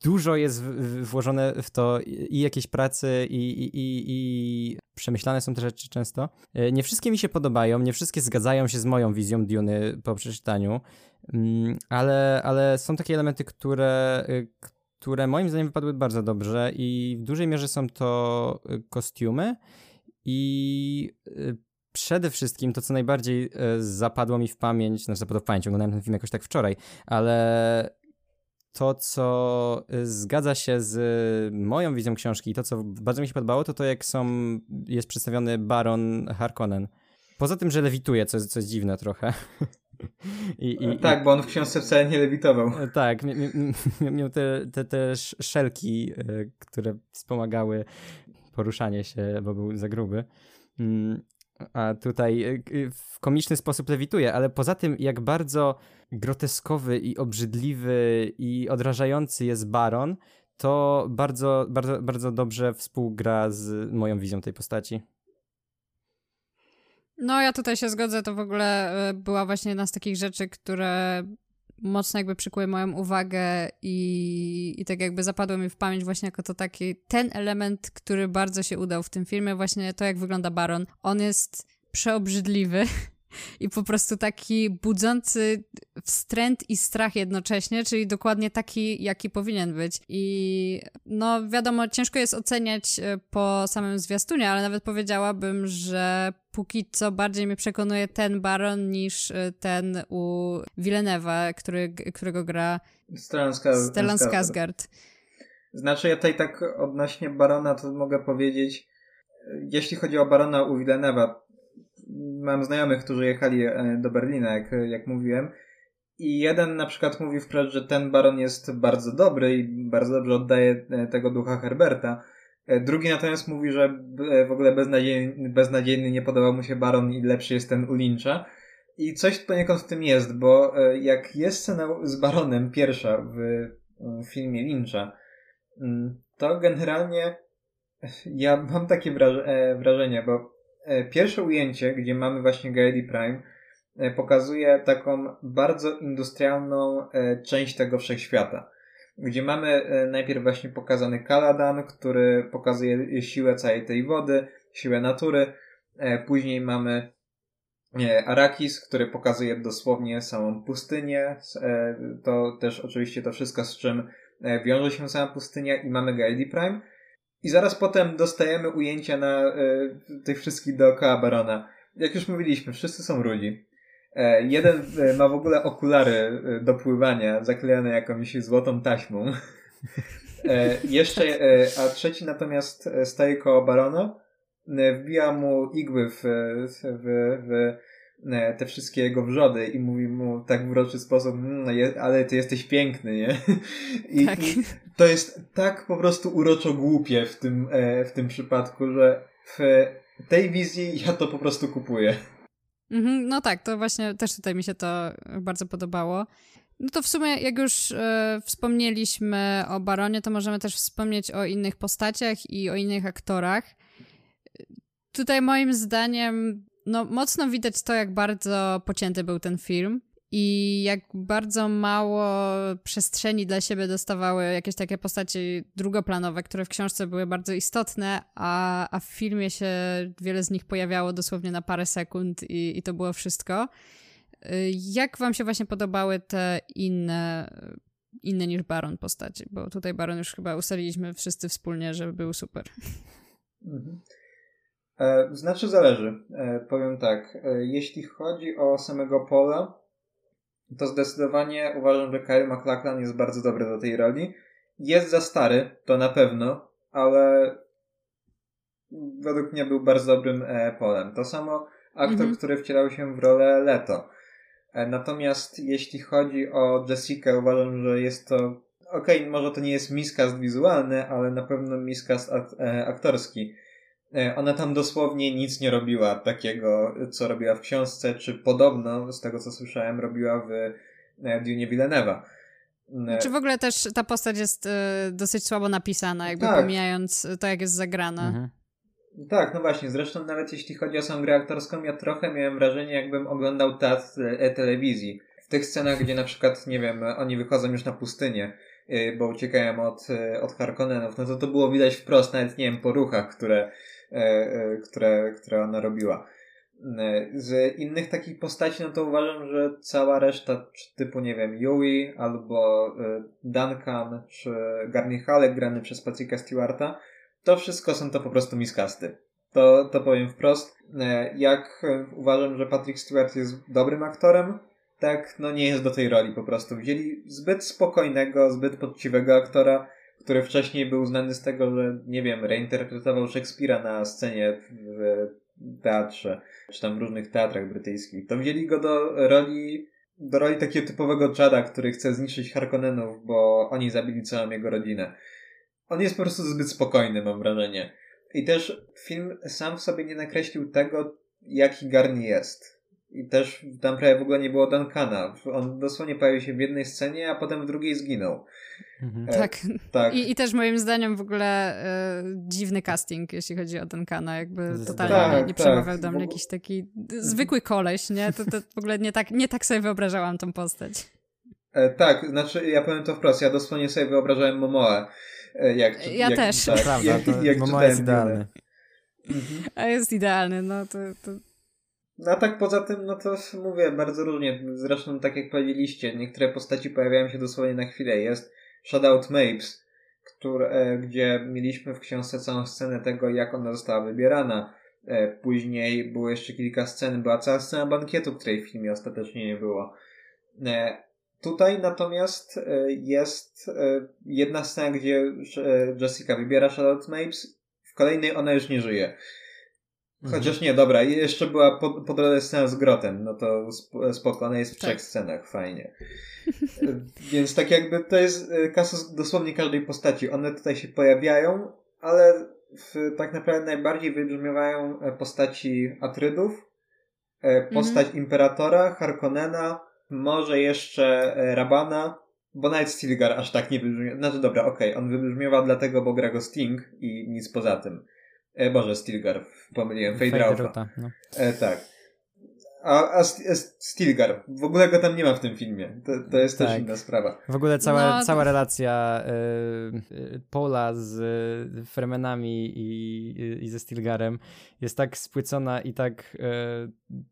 dużo jest włożone w to i jakieś pracy, i, i, i, i przemyślane są te rzeczy często. E, Nie wszystkie mi się podobają, nie wszystkie zgadzają się z moją wizją Duny po przeczytaniu, mm, ale, ale są takie elementy, które, y, które moim zdaniem wypadły bardzo dobrze i w dużej mierze są to y, kostiumy i przede wszystkim to, co najbardziej zapadło mi w pamięć, znaczy zapadło w pamięć, oglądałem ten film jakoś tak wczoraj, ale to, co y, zgadza się z y, moją wizją książki i to, co bardzo mi się podobało, to to, jak są, jest przedstawiony Baron Harkonnen. Poza tym, że lewituje, co jest, co jest dziwne trochę. <laughs> I, i, tak, bo on w książce wcale nie lewitował. i, tak, mi- mi- mi- <laughs> miał te, te, te sz- szelki, y, które wspomagały poruszanie się, bo był za gruby. Mm, a tutaj w komiczny sposób lewituje, ale poza tym jak bardzo groteskowy i obrzydliwy i odrażający jest Baron, to bardzo, bardzo, bardzo dobrze współgra z moją wizją tej postaci. No, ja tutaj się zgodzę, to w ogóle e, była właśnie jedna z takich rzeczy, które mocno jakby przykuły moją uwagę i, i tak jakby zapadło mi w pamięć właśnie jako to taki ten element, który bardzo się udał w tym filmie, właśnie to jak wygląda Baron. On jest przeobrzydliwy <laughs> i po prostu taki budzący wstręt i strach jednocześnie, czyli dokładnie taki, jaki powinien być. I no wiadomo, ciężko jest oceniać e, po samym zwiastunie, ale nawet powiedziałabym, że póki co bardziej mnie przekonuje ten Baron niż e, ten u Villeneuve'a, który, którego gra Stellan Skarsgård. Znaczy ja tutaj tak odnośnie Barona to mogę powiedzieć, e, jeśli chodzi o Barona u Villeneuve'a, mam znajomych, którzy jechali e, do Berlina, jak, jak mówiłem. I jeden na przykład mówi wprost, że ten baron jest bardzo dobry i bardzo dobrze oddaje e, tego ducha Herberta. E, drugi natomiast mówi, że w ogóle beznadziejny, beznadziejny nie podobał mu się baron i lepszy jest ten u Lyncha. I coś poniekąd w tym jest, bo jak jest scena z baronem pierwsza w filmie Lyncha, mm, to generalnie ja mam takie wrażenie, bo pierwsze ujęcie, gdzie mamy właśnie Gaedi Prime, e, pokazuje taką bardzo industrialną e, część tego wszechświata. Gdzie mamy najpierw właśnie pokazany Kaladan, który pokazuje siłę całej tej wody, siłę natury. Później mamy Arakis, który pokazuje dosłownie samą pustynię. To też oczywiście to wszystko, z czym wiąże się sama pustynia i mamy Gaedi Prime. I zaraz potem dostajemy ujęcia na y, tych wszystkich dookoła Barona. Jak już mówiliśmy, wszyscy są rudzi. E, jeden e, ma w ogóle okulary do pływania, zaklejone jakąś złotą taśmą. E, jeszcze, a trzeci natomiast staje koło Barona, wbija mu igły w, w, w te wszystkie jego wrzody i mówi mu tak w uroczy sposób, mmm, ale ty jesteś piękny, nie? <laughs> I, tak. i to jest tak po prostu uroczo głupie w tym, e, w tym przypadku, że w tej wizji ja to po prostu kupuję. Mhm, no tak, to właśnie też tutaj mi się to bardzo podobało. No to w sumie, jak już e, wspomnieliśmy o Baronie, to możemy też wspomnieć o innych postaciach i o innych aktorach. Tutaj moim zdaniem, no mocno widać to, jak bardzo pocięty był ten film i jak bardzo mało przestrzeni dla siebie dostawały jakieś takie postaci drugoplanowe, które w książce były bardzo istotne, a, a w filmie się wiele z nich pojawiało dosłownie na parę sekund i, i to było wszystko. Y, jak wam się właśnie podobały te inne, inne niż Baron postaci? Bo tutaj Baron już chyba ustaliliśmy wszyscy wspólnie, że był super. Mhm. E, znaczy zależy. E, powiem tak. E, jeśli chodzi o samego Pola, to zdecydowanie uważam, że Kyle MacLachlan jest bardzo dobry do tej roli. Jest za stary, to na pewno, ale według mnie był bardzo dobrym polem. To samo aktor, mhm. który wcielał się w rolę Leto. Natomiast jeśli chodzi o Jessica, uważam, że jest to okej, okay, może to nie jest miskast wizualny, ale na pewno miskast aktorski. E, ona tam dosłownie nic nie robiła takiego, co robiła w książce, czy podobno, z tego co słyszałem, robiła w e, Dune Villeneuve'a. E, czy w ogóle też ta postać jest dosyć słabo napisana, jakby tak. pomijając to, jak jest zagrana. Mhm. Tak, no właśnie. Zresztą nawet jeśli chodzi o samą grę aktorską, ja trochę miałem wrażenie, jakbym oglądał teatr telewizji. W tych scenach, gdzie na przykład, nie wiem, oni wychodzą już na pustynię, bo uciekają od, od Harkonnenów, no to to było widać wprost, nawet nie wiem, po ruchach, które które, które ona robiła. E, z innych takich postaci, no to uważam, że cała reszta, typu, nie wiem, Yui albo Duncan, czy Garni Halleck grany przez Patricka Stewarta, to wszystko są to po prostu miskasty. To, to powiem wprost. Jak uważam, że Patrick Stewart jest dobrym aktorem, tak, no nie jest do tej roli po prostu. Wzięli zbyt spokojnego, zbyt poczciwego aktora, który wcześniej był znany z tego, że, nie wiem, reinterpretował Szekspira na scenie w teatrze, czy tam w różnych teatrach brytyjskich. To wzięli go do roli, do roli takiego typowego czada, który chce zniszczyć Harkonnenów, bo oni zabili całą jego rodzinę. On jest po prostu zbyt spokojny, mam wrażenie. I też film sam w sobie nie nakreślił tego, jaki Garni jest. I też tam prawie w ogóle nie było Duncana. On dosłownie pojawił się w jednej scenie, a potem w drugiej zginął. Mhm. E, tak. tak. I, I, też moim zdaniem w ogóle e, dziwny casting, jeśli chodzi o Duncana. Jakby totalnie tak, nie, nie przemawiał tak. do mnie jakiś taki zwykły koleś, nie? To, to w ogóle nie tak, nie tak sobie wyobrażałam tą postać. E, tak, znaczy ja powiem to wprost, ja dosłownie sobie wyobrażałem Momoa. E, jak, ja jak, też. Tak, Prawda, jak, jak Momoa jest idealny. Mhm. A jest idealny, no to, to... No a tak poza tym, no to mówię, bardzo różnie. Zresztą tak jak powiedzieliście, niektóre postaci pojawiają się dosłownie na chwilę. Jest Shadow Mapes, który, e, gdzie mieliśmy w książce całą scenę tego, jak ona została wybierana. E, później było jeszcze kilka scen, była cała scena bankietu, której w filmie ostatecznie nie było. E, tutaj natomiast jest jedna scena, gdzie Jessica wybiera Shadow Mapes, w kolejnej ona już nie żyje. Chociaż mhm. nie, dobra, jeszcze była po, po drodze scena z Grotem, no to spoko, ona jest w tak. trzech scenach, fajnie. <laughs> Więc tak jakby to jest e, kasus dosłownie każdej postaci. One tutaj się pojawiają, ale w, tak naprawdę najbardziej wybrzmiewają e, postaci Atrydów, e, postać mhm. Imperatora, Harkonnena, może jeszcze Rabana, bo nawet Stilgar aż tak nie wybrzmiewa. Znaczy dobra, okej, okay, on wybrzmiewa dlatego, bo gra go Sting i nic poza tym. E, Boże, Stilgar, pomyliłem, Fade No. E, tak. A, a Stilgar, w ogóle go tam nie ma w tym filmie. To, to jest tak. też inna sprawa. W ogóle cała, no, cała relacja y, Paula z y, Fremenami i, i ze Stilgarem jest tak spłycona i tak y,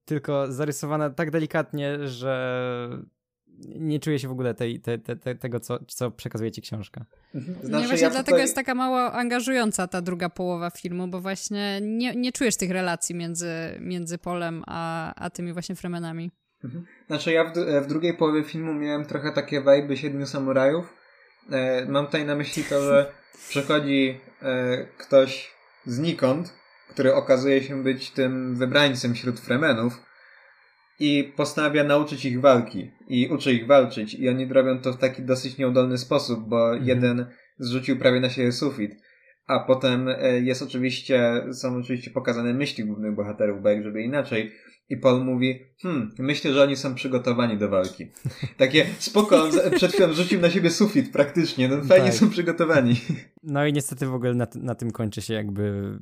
tylko zarysowana tak delikatnie, że nie czuję się w ogóle tej, te, te, te, tego, co, co przekazuje ci książka. Mhm. Znaczy, nie, właśnie ja dlatego tutaj... jest taka mało angażująca ta druga połowa filmu, bo właśnie nie, nie czujesz tych relacji między, między Polem a, a tymi właśnie Fremenami. Mhm. Znaczy ja w, w, drugiej połowie filmu miałem trochę takie wajby Siedmiu Samurajów. E, mam tutaj na myśli to, że <laughs> przychodzi e, ktoś znikąd, który okazuje się być tym wybrańcem wśród Fremenów i postanawia nauczyć ich walki i uczy ich walczyć i oni robią to w taki dosyć nieudolny sposób, bo mhm. jeden zrzucił prawie na siebie sufit, a potem e, jest oczywiście, są oczywiście pokazane myśli głównych bohaterów, bo jak żeby inaczej. I Paul mówi, hmm, myślę, że oni są przygotowani do walki. <laughs> Takie, spoko, on przed chwilą rzucił na siebie sufit praktycznie, no fajnie tak. są przygotowani. No i niestety w ogóle na, na tym kończy się jakby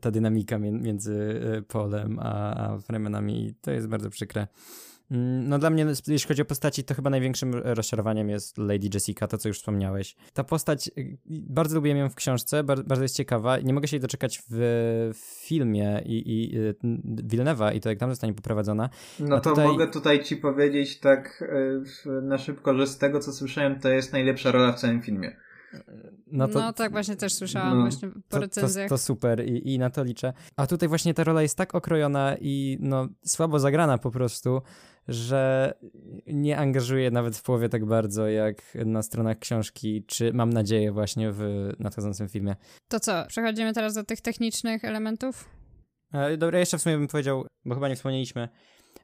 ta dynamika między e, Polem a, a Freemanami i to jest bardzo przykre. Mm, no dla mnie, jeśli chodzi o postaci, to chyba największym rozczarowaniem jest Lady Jessica, to co już wspomniałeś. Ta postać, y, bardzo lubię ją w książce, bardzo jest ciekawa. Nie mogę się jej doczekać w filmie i, i y, Villeneuve'a i to jak tam zostanie poprowadzona. No to tutaj... mogę tutaj ci powiedzieć tak y, na szybko, że z tego co słyszałem, to jest najlepsza rola w całym filmie. No, to, no tak właśnie też słyszałam no, właśnie po recenzjach. To, to, super I, i na to liczę. A tutaj właśnie ta rola jest tak okrojona i no słabo zagrana po prostu, że nie angażuje nawet w połowie tak bardzo jak na stronach książki, czy mam nadzieję właśnie w nadchodzącym filmie. To co, przechodzimy teraz do tych technicznych elementów? E, dobra, jeszcze w sumie bym powiedział, bo chyba nie wspomnieliśmy,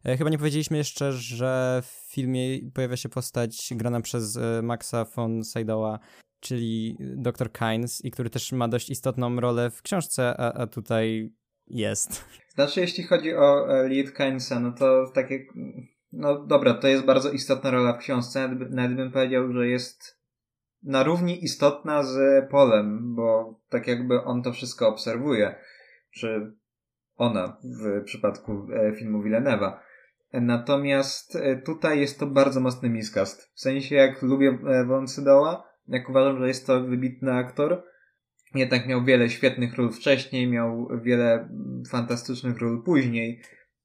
e, chyba nie powiedzieliśmy jeszcze, że w filmie pojawia się postać grana przez e, Maxa von Sydowa, czyli dr Kynes i który też ma dość istotną rolę w książce, a, a tutaj jest. Znaczy, jeśli chodzi o e, Lead Kynesa, no to takie, no dobra, to jest bardzo istotna rola w książce, nawet, nawet bym powiedział, że jest na równi istotna z Polem, bo tak jakby on to wszystko obserwuje, czy ona w przypadku e, filmu Villeneuve'a. Natomiast e, tutaj jest to bardzo mocny miskast. W sensie, jak lubię Von Sydoła, jak uważam, że jest to wybitny aktor. Jednak miał wiele świetnych ról wcześniej, miał wiele fantastycznych ról później.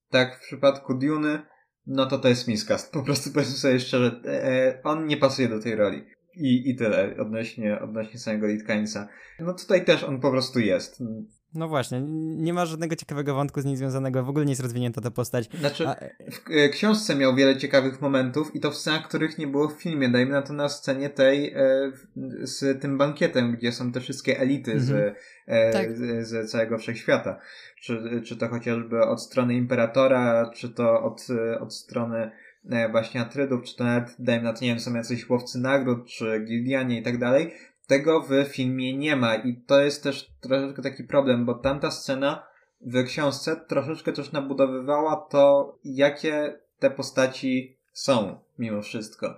Tak w przypadku Duny, no to to jest miscast. Po prostu powiedzmy sobie szczerze, e, on nie pasuje do tej roli. I, i tyle odnośnie, odnośnie samego Litkańca. No tutaj też on po prostu jest. No właśnie, nie ma żadnego ciekawego wątku z nim związanego, w ogóle nie jest rozwinięta ta postać. Znaczy, A... w e, książce miał wiele ciekawych momentów i to w scenach, których nie było w filmie. Dajmy na to na scenie tej e, z tym bankietem, gdzie są te wszystkie elity mm -hmm. z, mhm. e, tak. z, z, całego wszechświata. Czy, czy to chociażby od strony Imperatora, czy to od, od strony właśnie Atrydów, czy to nawet, dajmy na to, nie wiem, są jacyś łowcy nagród, czy Gildianie i tak dalej tego w filmie nie ma i to jest też troszeczkę taki problem, bo tamta scena w książce troszeczkę też nabudowywała to, jakie te postaci są, mimo wszystko.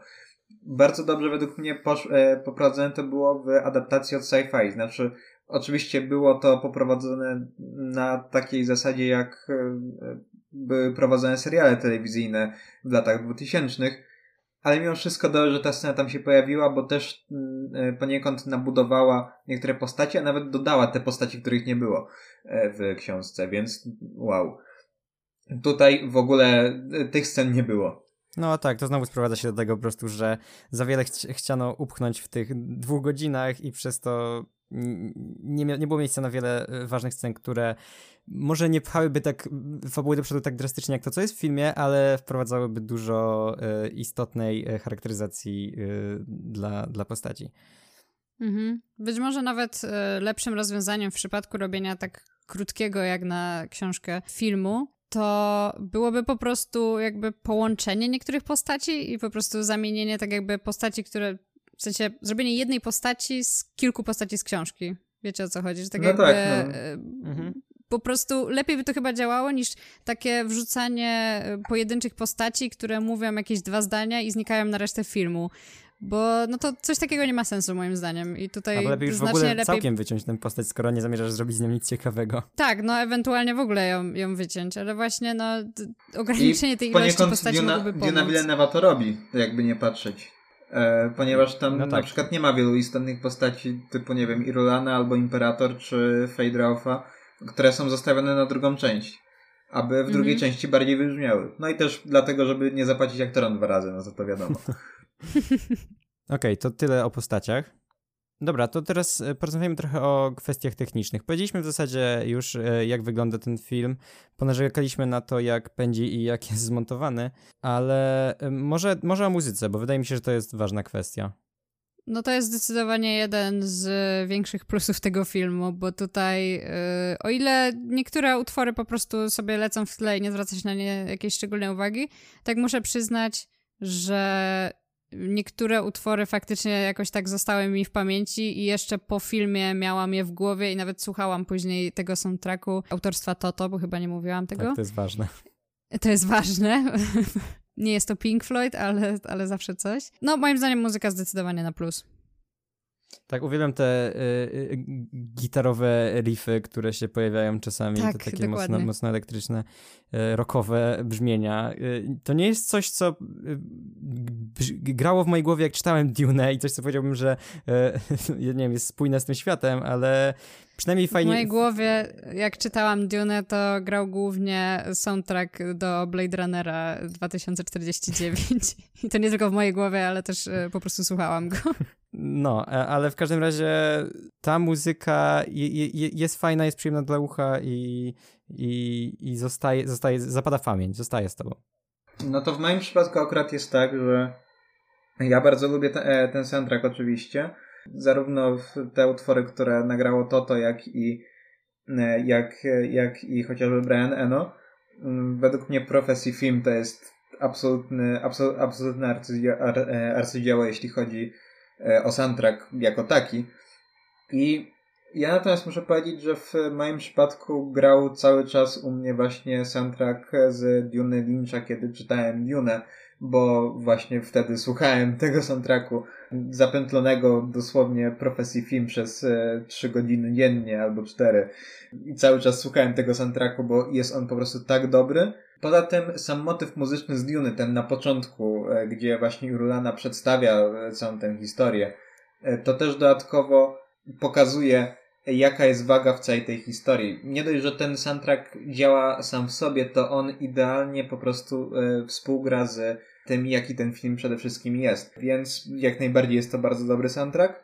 Bardzo dobrze według mnie posz- e, poprowadzone to było w adaptacji od sci-fi. Znaczy, oczywiście było to poprowadzone na takiej zasadzie, jak e, były prowadzone seriale telewizyjne w latach dwutysięcznych, ale mimo wszystko dobrze, że ta scena tam się pojawiła, bo też mm, e, poniekąd nabudowała niektóre postacie, a nawet dodała te postaci, których nie było e, w książce, więc wow. Tutaj w ogóle e, tych scen nie było. No tak, to znowu sprowadza się do tego po prostu, że za wiele chci chciano upchnąć w tych dwóch godzinach i przez to nie, nie było miejsca na wiele ważnych scen, które może nie pchałyby tak fabuły do przodu tak drastycznie jak to, co jest w filmie, ale wprowadzałyby dużo y, istotnej y, charakteryzacji dla, dla postaci. Mhm. Być może nawet lepszym rozwiązaniem w przypadku robienia tak krótkiego jak na książkę filmu, to byłoby po prostu jakby połączenie niektórych postaci i po prostu zamienienie tak jakby postaci, które w sensie zrobienie jednej postaci z kilku postaci z książki. Wiecie o co chodzi? Że tak no jakby tak, no. mhm po prostu lepiej by to chyba działało niż takie wrzucanie e, pojedynczych postaci, które mówią jakieś dwa zdania i znikają na resztę filmu. Bo no to coś takiego nie ma sensu moim zdaniem i tutaj Albo lepiej już w ogóle lepiej... całkiem wyciąć tę postać, skoro nie zamierzasz zrobić z nią nic ciekawego. Tak, no ewentualnie w ogóle ją, ją wyciąć, ale właśnie no ograniczenie I tej ilości postaci Diona, mogłoby pomóc. Diona Villeneuve to robi, jakby nie patrzeć. E, ponieważ tam no tak. na przykład nie ma wielu istotnych postaci typu, nie wiem, Irulana albo Imperator czy Fade które są zostawione na drugą część, aby w drugiej mhm. części bardziej wybrzmiały. No i też dlatego, żeby nie zapłacić aktorom dwa razy, no to to wiadomo. <laughs> Okej, okay, to tyle o postaciach. Dobra, to teraz e, porozmawiamy trochę o kwestiach technicznych. Powiedzieliśmy w zasadzie już, e, jak wygląda ten film, ponarzekaliśmy na to, jak pędzi i jak <laughs> jest zmontowany, ale e, może, może o muzyce, bo wydaje mi się, że to jest ważna kwestia. No to jest zdecydowanie jeden z większych plusów tego filmu, bo tutaj o ile niektóre utwory po prostu sobie lecą w tle i nie zwraca się na nie jakiejś szczególnej uwagi, tak muszę przyznać, że niektóre utwory faktycznie jakoś tak zostały mi w pamięci i jeszcze po filmie miałam je w głowie i nawet słuchałam później tego soundtracku autorstwa Toto, bo chyba nie mówiłam tego. Tak, to jest ważne. To jest ważne. <laughs> Nie jest to Pink Floyd, ale, ale zawsze coś. No, moim zdaniem muzyka zdecydowanie na plus. Tak, uwielbiam te y, y, gitarowe riffy, które się pojawiają czasami, tak, te takie mocno, mocno elektryczne, y, rockowe brzmienia. Y, to nie jest coś, co y, grało w mojej głowie, jak czytałem Dune i coś, co powiedziałbym, że y, <laughs> nie wiem, jest spójne z tym światem, ale Przynajmniej fajnie. W mojej głowie, jak czytałam Dune, to grał głównie soundtrack do Blade Runnera 2049. <laughs> I to nie tylko w mojej głowie, ale też e, po prostu słuchałam go. <laughs> No, e, ale w każdym razie ta muzyka jest fajna, jest przyjemna dla ucha i, i, i zostaje, zostaje, zapada w pamięć, zostaje z tobą. No to w moim przypadku akurat jest tak, że ja bardzo lubię te, e, ten soundtrack oczywiście, zarówno te utwory, które nagrało Toto, jak i, e, jak, jak i chociażby Brian Eno. Mm, według mnie Prophecy Film to jest absolutny, absol, absolutne arcydzieło, jeśli chodzi o soundtrack jako taki. I ja natomiast muszę powiedzieć, że w moim przypadku grał cały czas u mnie właśnie soundtrack z Dune Lyncha, kiedy czytałem Dune bo właśnie wtedy słuchałem tego soundtracku zapętlonego dosłownie profesji film przez e, trzy godziny dziennie albo cztery i cały czas słuchałem tego soundtracku, bo jest on po prostu tak dobry. Poza tym sam motyw muzyczny z Dune, ten na początku, e, gdzie właśnie Urlana przedstawia e, całą tę historię, to też dodatkowo pokazuje jaka jest waga w całej tej historii. Nie dość, że ten soundtrack działa sam w sobie, to on idealnie po prostu e, współgra z tym, jaki ten film przede wszystkim jest. Więc jak najbardziej jest to bardzo dobry soundtrack.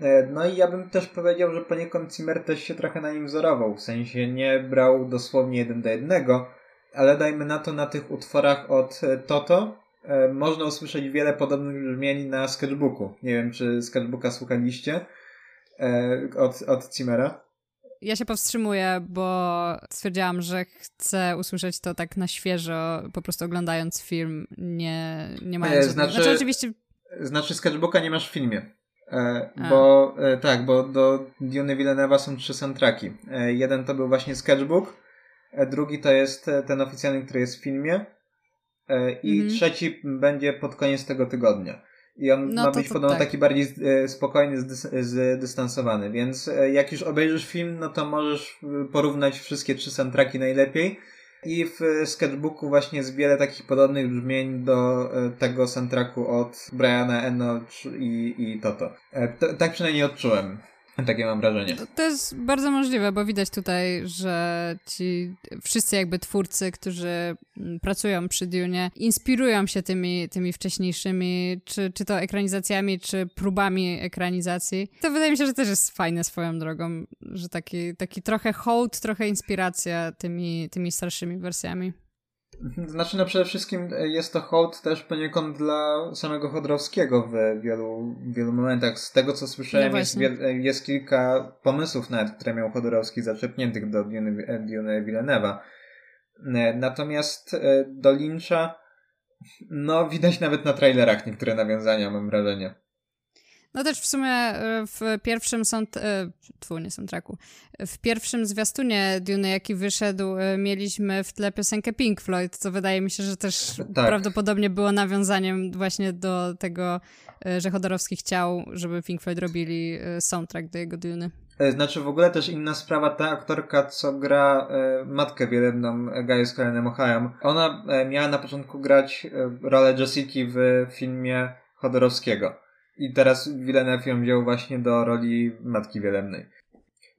E, no i ja bym też powiedział, że poniekąd Zimmer też się trochę na nim wzorował. W sensie nie brał dosłownie jeden do jednego, ale dajmy na to na tych utworach od e, Toto można usłyszeć wiele podobnych brzmień na sketchbooku. Nie wiem, czy sketchbooka słuchaliście od, od Cimera? Ja się powstrzymuję, bo stwierdziłam, że chcę usłyszeć to tak na świeżo, po prostu oglądając film, nie, nie mając... E, znaczy, znaczy oczywiście... Znaczy sketchbooka nie masz w filmie. E, bo e, tak, bo do Dune Villeneuve'a są trzy soundtracki. E, jeden to był właśnie Sketchbook, e, drugi to jest e, ten oficjalny, który jest w filmie e, i Mhm. trzeci będzie pod koniec tego tygodnia. I on No ma być podobno tak. taki bardziej e, spokojny, zdys- zdystansowany. Więc e, jak już obejrzysz film, no to możesz e, porównać wszystkie trzy soundtracki najlepiej. I w Sketchbooku właśnie jest wiele takich podobnych brzmień do tego soundtracku od Briana Eno i, i Toto. To, tak przynajmniej odczułem. <laughs> Takie mam wrażenie. To, to jest bardzo możliwe, bo widać tutaj, że ci wszyscy jakby twórcy, którzy mm, pracują przy Dune, inspirują się tymi, tymi wcześniejszymi, czy, czy to ekranizacjami, czy próbami ekranizacji. To wydaje mi się, że też jest fajne swoją drogą, że taki, taki trochę hołd, trochę inspiracja tymi, tymi starszymi wersjami. Znaczy, no przede wszystkim jest to hołd też poniekąd dla samego Chodorowskiego w wielu, wielu momentach. Z tego, co słyszałem, No jest, wiel- jest kilka pomysłów nawet, które miał Chodorowski zaczepniętych do Dune, Dune. E, Natomiast e, do Lyncha, no widać nawet na trailerach niektóre nawiązania, mam wrażenie. No też w sumie e, w pierwszym sound... e, Tfu, nie soundtracku. W pierwszym zwiastunie Dune, jaki wyszedł, e, mieliśmy w tle piosenkę Pink Floyd, co wydaje mi się, że też Tak. prawdopodobnie było nawiązaniem właśnie do tego, że Chodorowski chciał, żeby Pink Floyd robili soundtrack do jego Dune. Znaczy w ogóle też inna sprawa, ta aktorka, co gra e, matkę wielebną Gaję z Ohayem, ona e, miała na początku grać e, rolę Jessiki w filmie Chodorowskiego. I teraz Villeneuve ją wziął właśnie do roli matki wielebnej.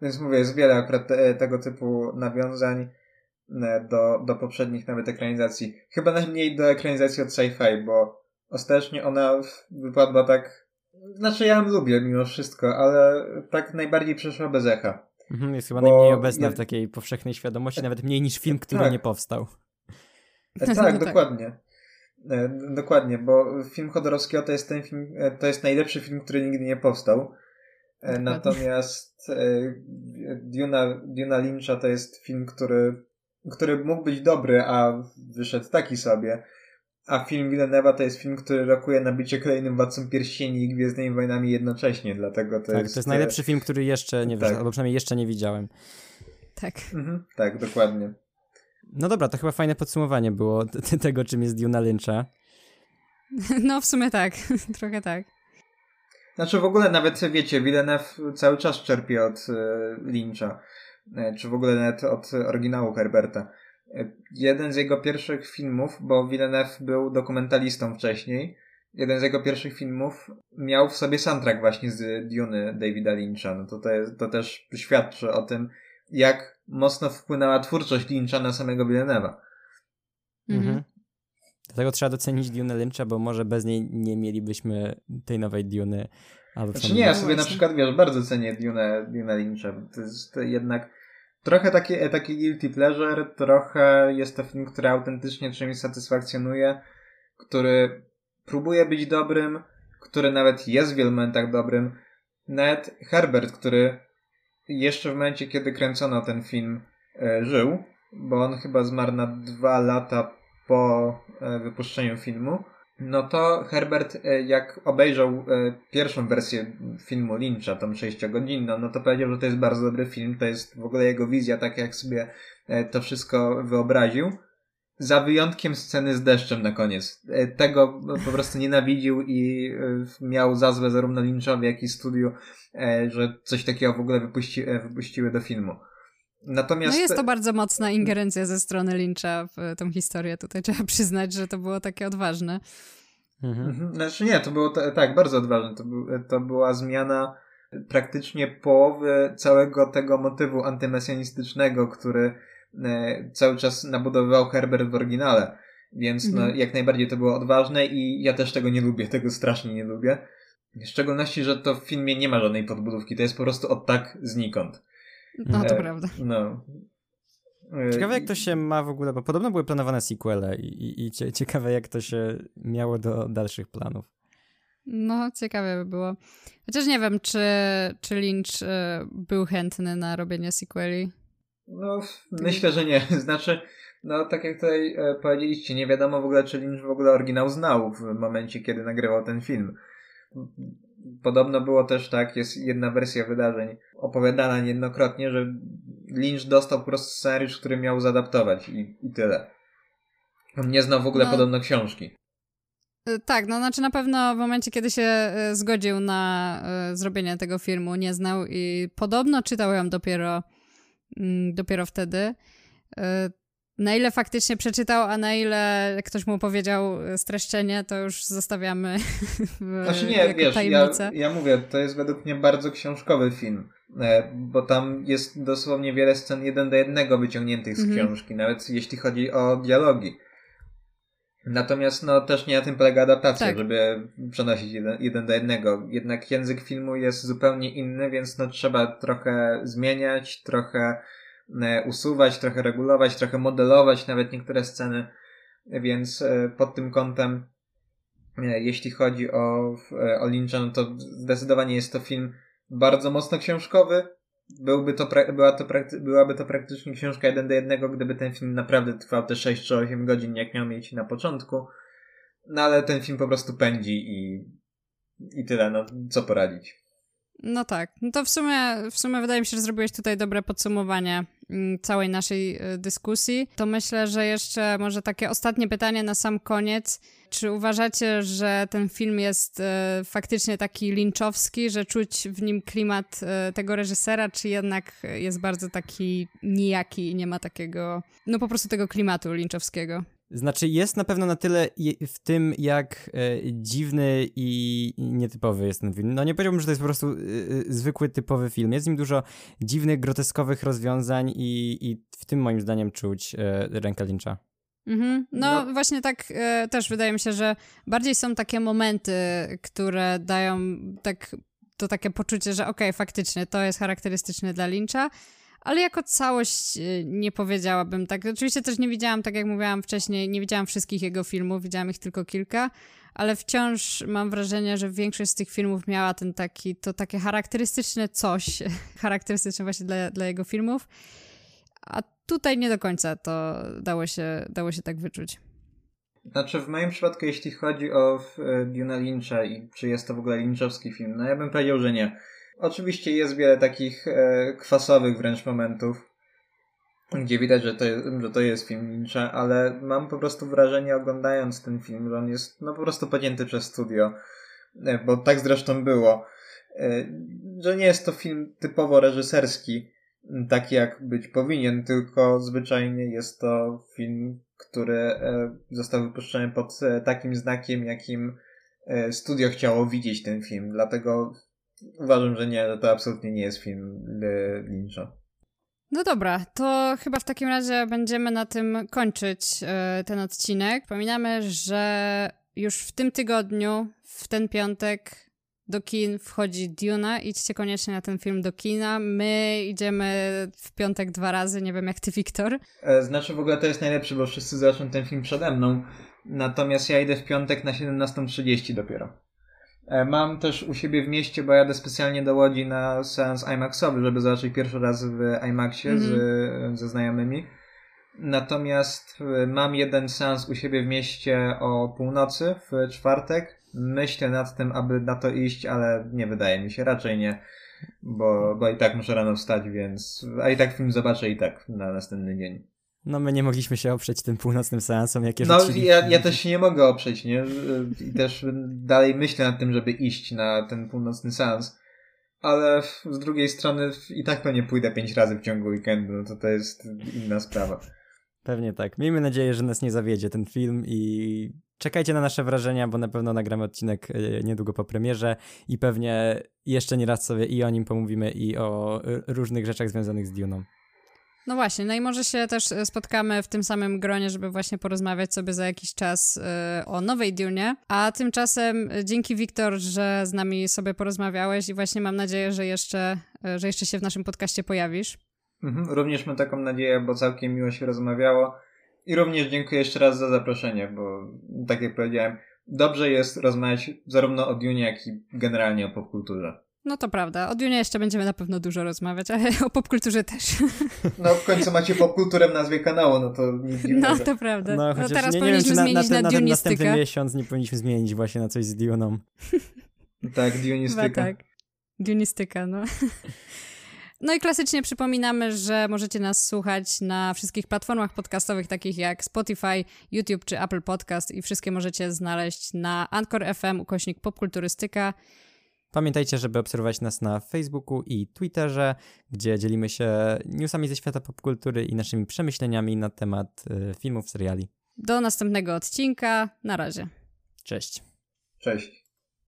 Więc mówię, jest wiele akurat te, tego typu nawiązań e, do, do poprzednich nawet ekranizacji. Chyba najmniej do ekranizacji od sci-fi, bo ostatecznie ona wypadła tak znaczy ja ją lubię mimo wszystko, ale tak najbardziej przeszła bez echa. Mhm, jest chyba Bo najmniej obecna ja- w takiej powszechnej świadomości, nawet mniej niż film, który Tak. nie powstał. E, tak. dokładnie. E, dokładnie, bo film Chodorowskiego to jest ten film, e, to jest najlepszy film, który nigdy nie powstał. E, Dokładnie. natomiast Duna, Duna Lyncha to jest film, który, który mógł być dobry, a wyszedł taki sobie. A film Villeneuve'a to jest film, który rokuje na bycie kolejnym Władcą Pierścieni i Gwiezdnymi Wojnami jednocześnie, dlatego to tak, jest... to jest najlepszy film, który jeszcze nie tak. wyszedł, albo przynajmniej jeszcze nie widziałem. Tak. Mhm, tak, dokładnie. No dobra, to chyba fajne podsumowanie było tego, czym jest Duna Lyncha. <laughs> No w sumie tak, <laughs> trochę tak. Znaczy w ogóle nawet, wiecie, Villeneuve cały czas czerpie od e, Lyncha, e, czy w ogóle nawet od oryginału Herberta. E, jeden z jego pierwszych filmów, bo Villeneuve był dokumentalistą wcześniej, jeden z jego pierwszych filmów miał w sobie soundtrack właśnie z Duny Davida Lyncha. No to, to, jest, to też świadczy o tym, jak mocno wpłynęła twórczość Lyncha na samego Villeneuve'a. Mhm. Mhm. Dlatego trzeba docenić Dune Lyncha, bo może bez niej nie mielibyśmy tej nowej Duny. Albo Znaczy nie, ja sobie na przykład, wiesz, bardzo cenię Dune, Dune Lyncha. To jest jednak trochę taki, e, taki guilty pleasure, trochę jest to film, który autentycznie czymś satysfakcjonuje, który próbuje być dobrym, który nawet jest w wielu momentach dobrym. Nawet Herbert, który jeszcze w momencie, kiedy kręcono ten film, e, żył, bo on chyba zmarł na dwa lata po e, wypuszczeniu filmu. No to Herbert, e, jak obejrzał pierwszą wersję filmu Lyncha, tą sześciogodzinną, no to powiedział, że to jest bardzo dobry film, to jest w ogóle jego wizja, tak jak sobie to wszystko wyobraził. Za wyjątkiem sceny z deszczem na koniec. E, Tego po prostu nienawidził i e, miał za złe zarówno Lynchowi, jak i studiu, e, że coś takiego w ogóle wypuści, wypuściły do filmu. Natomiast... No jest to bardzo mocna ingerencja ze strony Lyncha w tą historię. Tutaj trzeba przyznać, że to było takie odważne. Mhm. Mhm. Znaczy nie, to było ta, tak, bardzo odważne. To, był, to była zmiana praktycznie połowy całego tego motywu antymesjanistycznego, który cały czas nabudowywał Herbert w oryginale. Więc no, Mhm. jak najbardziej to było odważne i ja też tego nie lubię, tego strasznie nie lubię. W szczególności, że to w filmie nie ma żadnej podbudówki, to jest po prostu od tak znikąd. No to E, prawda. No. E, Ciekawe jak to się ma w ogóle, bo podobno były planowane sequele i, i, i cie- ciekawe jak to się miało do dalszych planów. No, ciekawe by było. Chociaż nie wiem, czy, czy Lynch e, był chętny na robienie sequeli. No, myślę, że nie. <laughs> Znaczy, no tak jak tutaj e, powiedzieliście, nie wiadomo w ogóle, czy Lynch w ogóle oryginał znał w momencie, kiedy nagrywał ten film. podobno było też tak, jest jedna wersja wydarzeń opowiadana niejednokrotnie, że Lynch dostał po prostu scenariusz, który miał zadaptować i, i tyle. On nie znał w ogóle no. podobno książki. Y, tak, no znaczy na pewno w momencie, kiedy się y, zgodził na zrobienie tego filmu, nie znał i podobno czytał ją dopiero, dopiero wtedy. Na ile faktycznie przeczytał, a na ile ktoś mu powiedział streszczenie, to już zostawiamy <laughs> w znaczy nie, wiesz. Ja, ja mówię, to jest według mnie bardzo książkowy film, e, bo tam jest dosłownie wiele scen jeden do jednego wyciągniętych z mhm. książki, nawet jeśli chodzi o dialogi. Natomiast no też nie na tym polega adaptacja, tak. żeby przenosić jeden, jeden do jednego. Jednak język filmu jest zupełnie inny, więc no trzeba trochę zmieniać, trochę e, usuwać, trochę regulować, trochę modelować nawet niektóre sceny. Więc e, pod tym kątem, e, jeśli chodzi o, o Lyncha, no to zdecydowanie jest to film bardzo mocno książkowy, byłby to była to byłaby to praktycznie książka jeden do jednego, gdyby ten film naprawdę trwał te 6 czy 8 godzin, jak miał mieć na początku. No ale ten film po prostu pędzi i, i tyle, no co poradzić. No tak. No to w sumie, w sumie wydaje mi się, że zrobiłeś tutaj dobre podsumowanie mm, całej naszej y, dyskusji. To myślę, że jeszcze może takie ostatnie pytanie na sam koniec. Czy uważacie, że ten film jest e, faktycznie taki linczowski, że czuć w nim klimat e, tego reżysera, czy jednak jest bardzo taki nijaki i nie ma takiego, no po prostu tego klimatu linczowskiego? Znaczy, jest na pewno na tyle w tym, jak e, dziwny i nietypowy jest ten film. No nie powiedziałbym, że to jest po prostu zwykły, typowy film. Jest w nim dużo dziwnych, groteskowych rozwiązań i, i w tym moim zdaniem czuć rękę Lyncha. Mhm. No, no, właśnie tak e, też wydaje mi się, że bardziej są takie momenty, które dają tak, to takie poczucie, że okej, okay, faktycznie to jest charakterystyczne dla Lyncha, ale jako całość e, nie powiedziałabym tak. Oczywiście też nie widziałam, tak jak mówiłam wcześniej, nie widziałam wszystkich jego filmów, widziałam ich tylko kilka, ale wciąż mam wrażenie, że większość z tych filmów miała ten taki, to takie charakterystyczne coś, <laughs> charakterystyczne właśnie dla, dla jego filmów. A tutaj nie do końca to dało się, dało się tak wyczuć. Znaczy w moim przypadku, jeśli chodzi o e, Duna Lyncha i czy jest to w ogóle lynchowski film, no ja bym powiedział, że nie. Oczywiście jest wiele takich e, kwasowych wręcz momentów, gdzie widać, że to, jest, że to jest film Lyncha, ale mam po prostu wrażenie oglądając ten film, że on jest no po prostu podjęty przez studio, e, bo tak zresztą było, e, że nie jest to film typowo reżyserski, taki jak być powinien, tylko zwyczajnie jest to film, który e, został wypuszczony pod e, takim znakiem, jakim e, studio chciało widzieć ten film. Dlatego uważam, że nie, to absolutnie nie jest film Lyncha. No dobra, to chyba w takim razie będziemy na tym kończyć ten odcinek. Przypominamy, że już w tym tygodniu, w ten piątek, do kin wchodzi Duna. Idźcie koniecznie na ten film do kina. My idziemy w piątek dwa razy, nie wiem jak ty, Wiktor. E, znaczy w ogóle to jest najlepszy, bo wszyscy zobaczą ten film przede mną. Natomiast ja idę w piątek na 17.30 dopiero. E, mam też u siebie w mieście, bo jadę specjalnie do Łodzi na seans IMAXowy, żeby zobaczyć pierwszy raz w IMAXie mm -hmm. z, mhm. ze znajomymi. Natomiast e, mam jeden seans u siebie w mieście o północy w czwartek myślę nad tym, aby na to iść, ale nie wydaje mi się, raczej nie, bo, bo i tak muszę rano wstać, więc, a i tak film zobaczę i tak na następny dzień. No my nie mogliśmy się oprzeć tym północnym seansom, jakie No ja, ja też się nie mogę oprzeć, nie? I też dalej myślę nad tym, żeby iść na ten północny seans. Ale z drugiej strony i tak pewnie pójdę pięć razy w ciągu weekendu, no to to jest inna sprawa. Pewnie tak. Miejmy nadzieję, że nas nie zawiedzie ten film i czekajcie na nasze wrażenia, bo na pewno nagramy odcinek e, niedługo po premierze i pewnie jeszcze nie raz sobie i o nim pomówimy i o różnych rzeczach związanych z Duną. No właśnie, no i może się też e, spotkamy w tym samym gronie, żeby właśnie porozmawiać sobie za jakiś czas o nowej Dunie. A tymczasem dzięki Wiktor, że z nami sobie porozmawiałeś i właśnie mam nadzieję, że jeszcze, że jeszcze się w naszym podcaście pojawisz. Mhm, również mam taką nadzieję, bo całkiem miło się rozmawiało. I również dziękuję jeszcze raz za zaproszenie, bo tak jak powiedziałem, dobrze jest rozmawiać zarówno o Dune, jak i generalnie o popkulturze. No to prawda. O Dune jeszcze będziemy na pewno dużo rozmawiać, ale o popkulturze też. <laughs> No w końcu macie popkulturę w nazwie kanału, no to nic <laughs> dziwnego. No to prawda. No, no teraz nie, nie powinniśmy wiem, zmienić na, na, na, na, ten, następny miesiąc nie powinniśmy zmienić właśnie na coś z Dune'ą. Tak, Dionistyka. Chyba tak. Dionistyka, no. <laughs> No i klasycznie przypominamy, że możecie nas słuchać na wszystkich platformach podcastowych, takich jak Spotify, YouTube czy Apple Podcast i wszystkie możecie znaleźć na Anchor FM ukośnik popkulturystyka. Pamiętajcie, żeby obserwować nas na Facebooku i Twitterze, gdzie dzielimy się newsami ze świata popkultury i naszymi przemyśleniami na temat y, filmów, seriali. Do następnego odcinka. Na razie. Cześć. Cześć.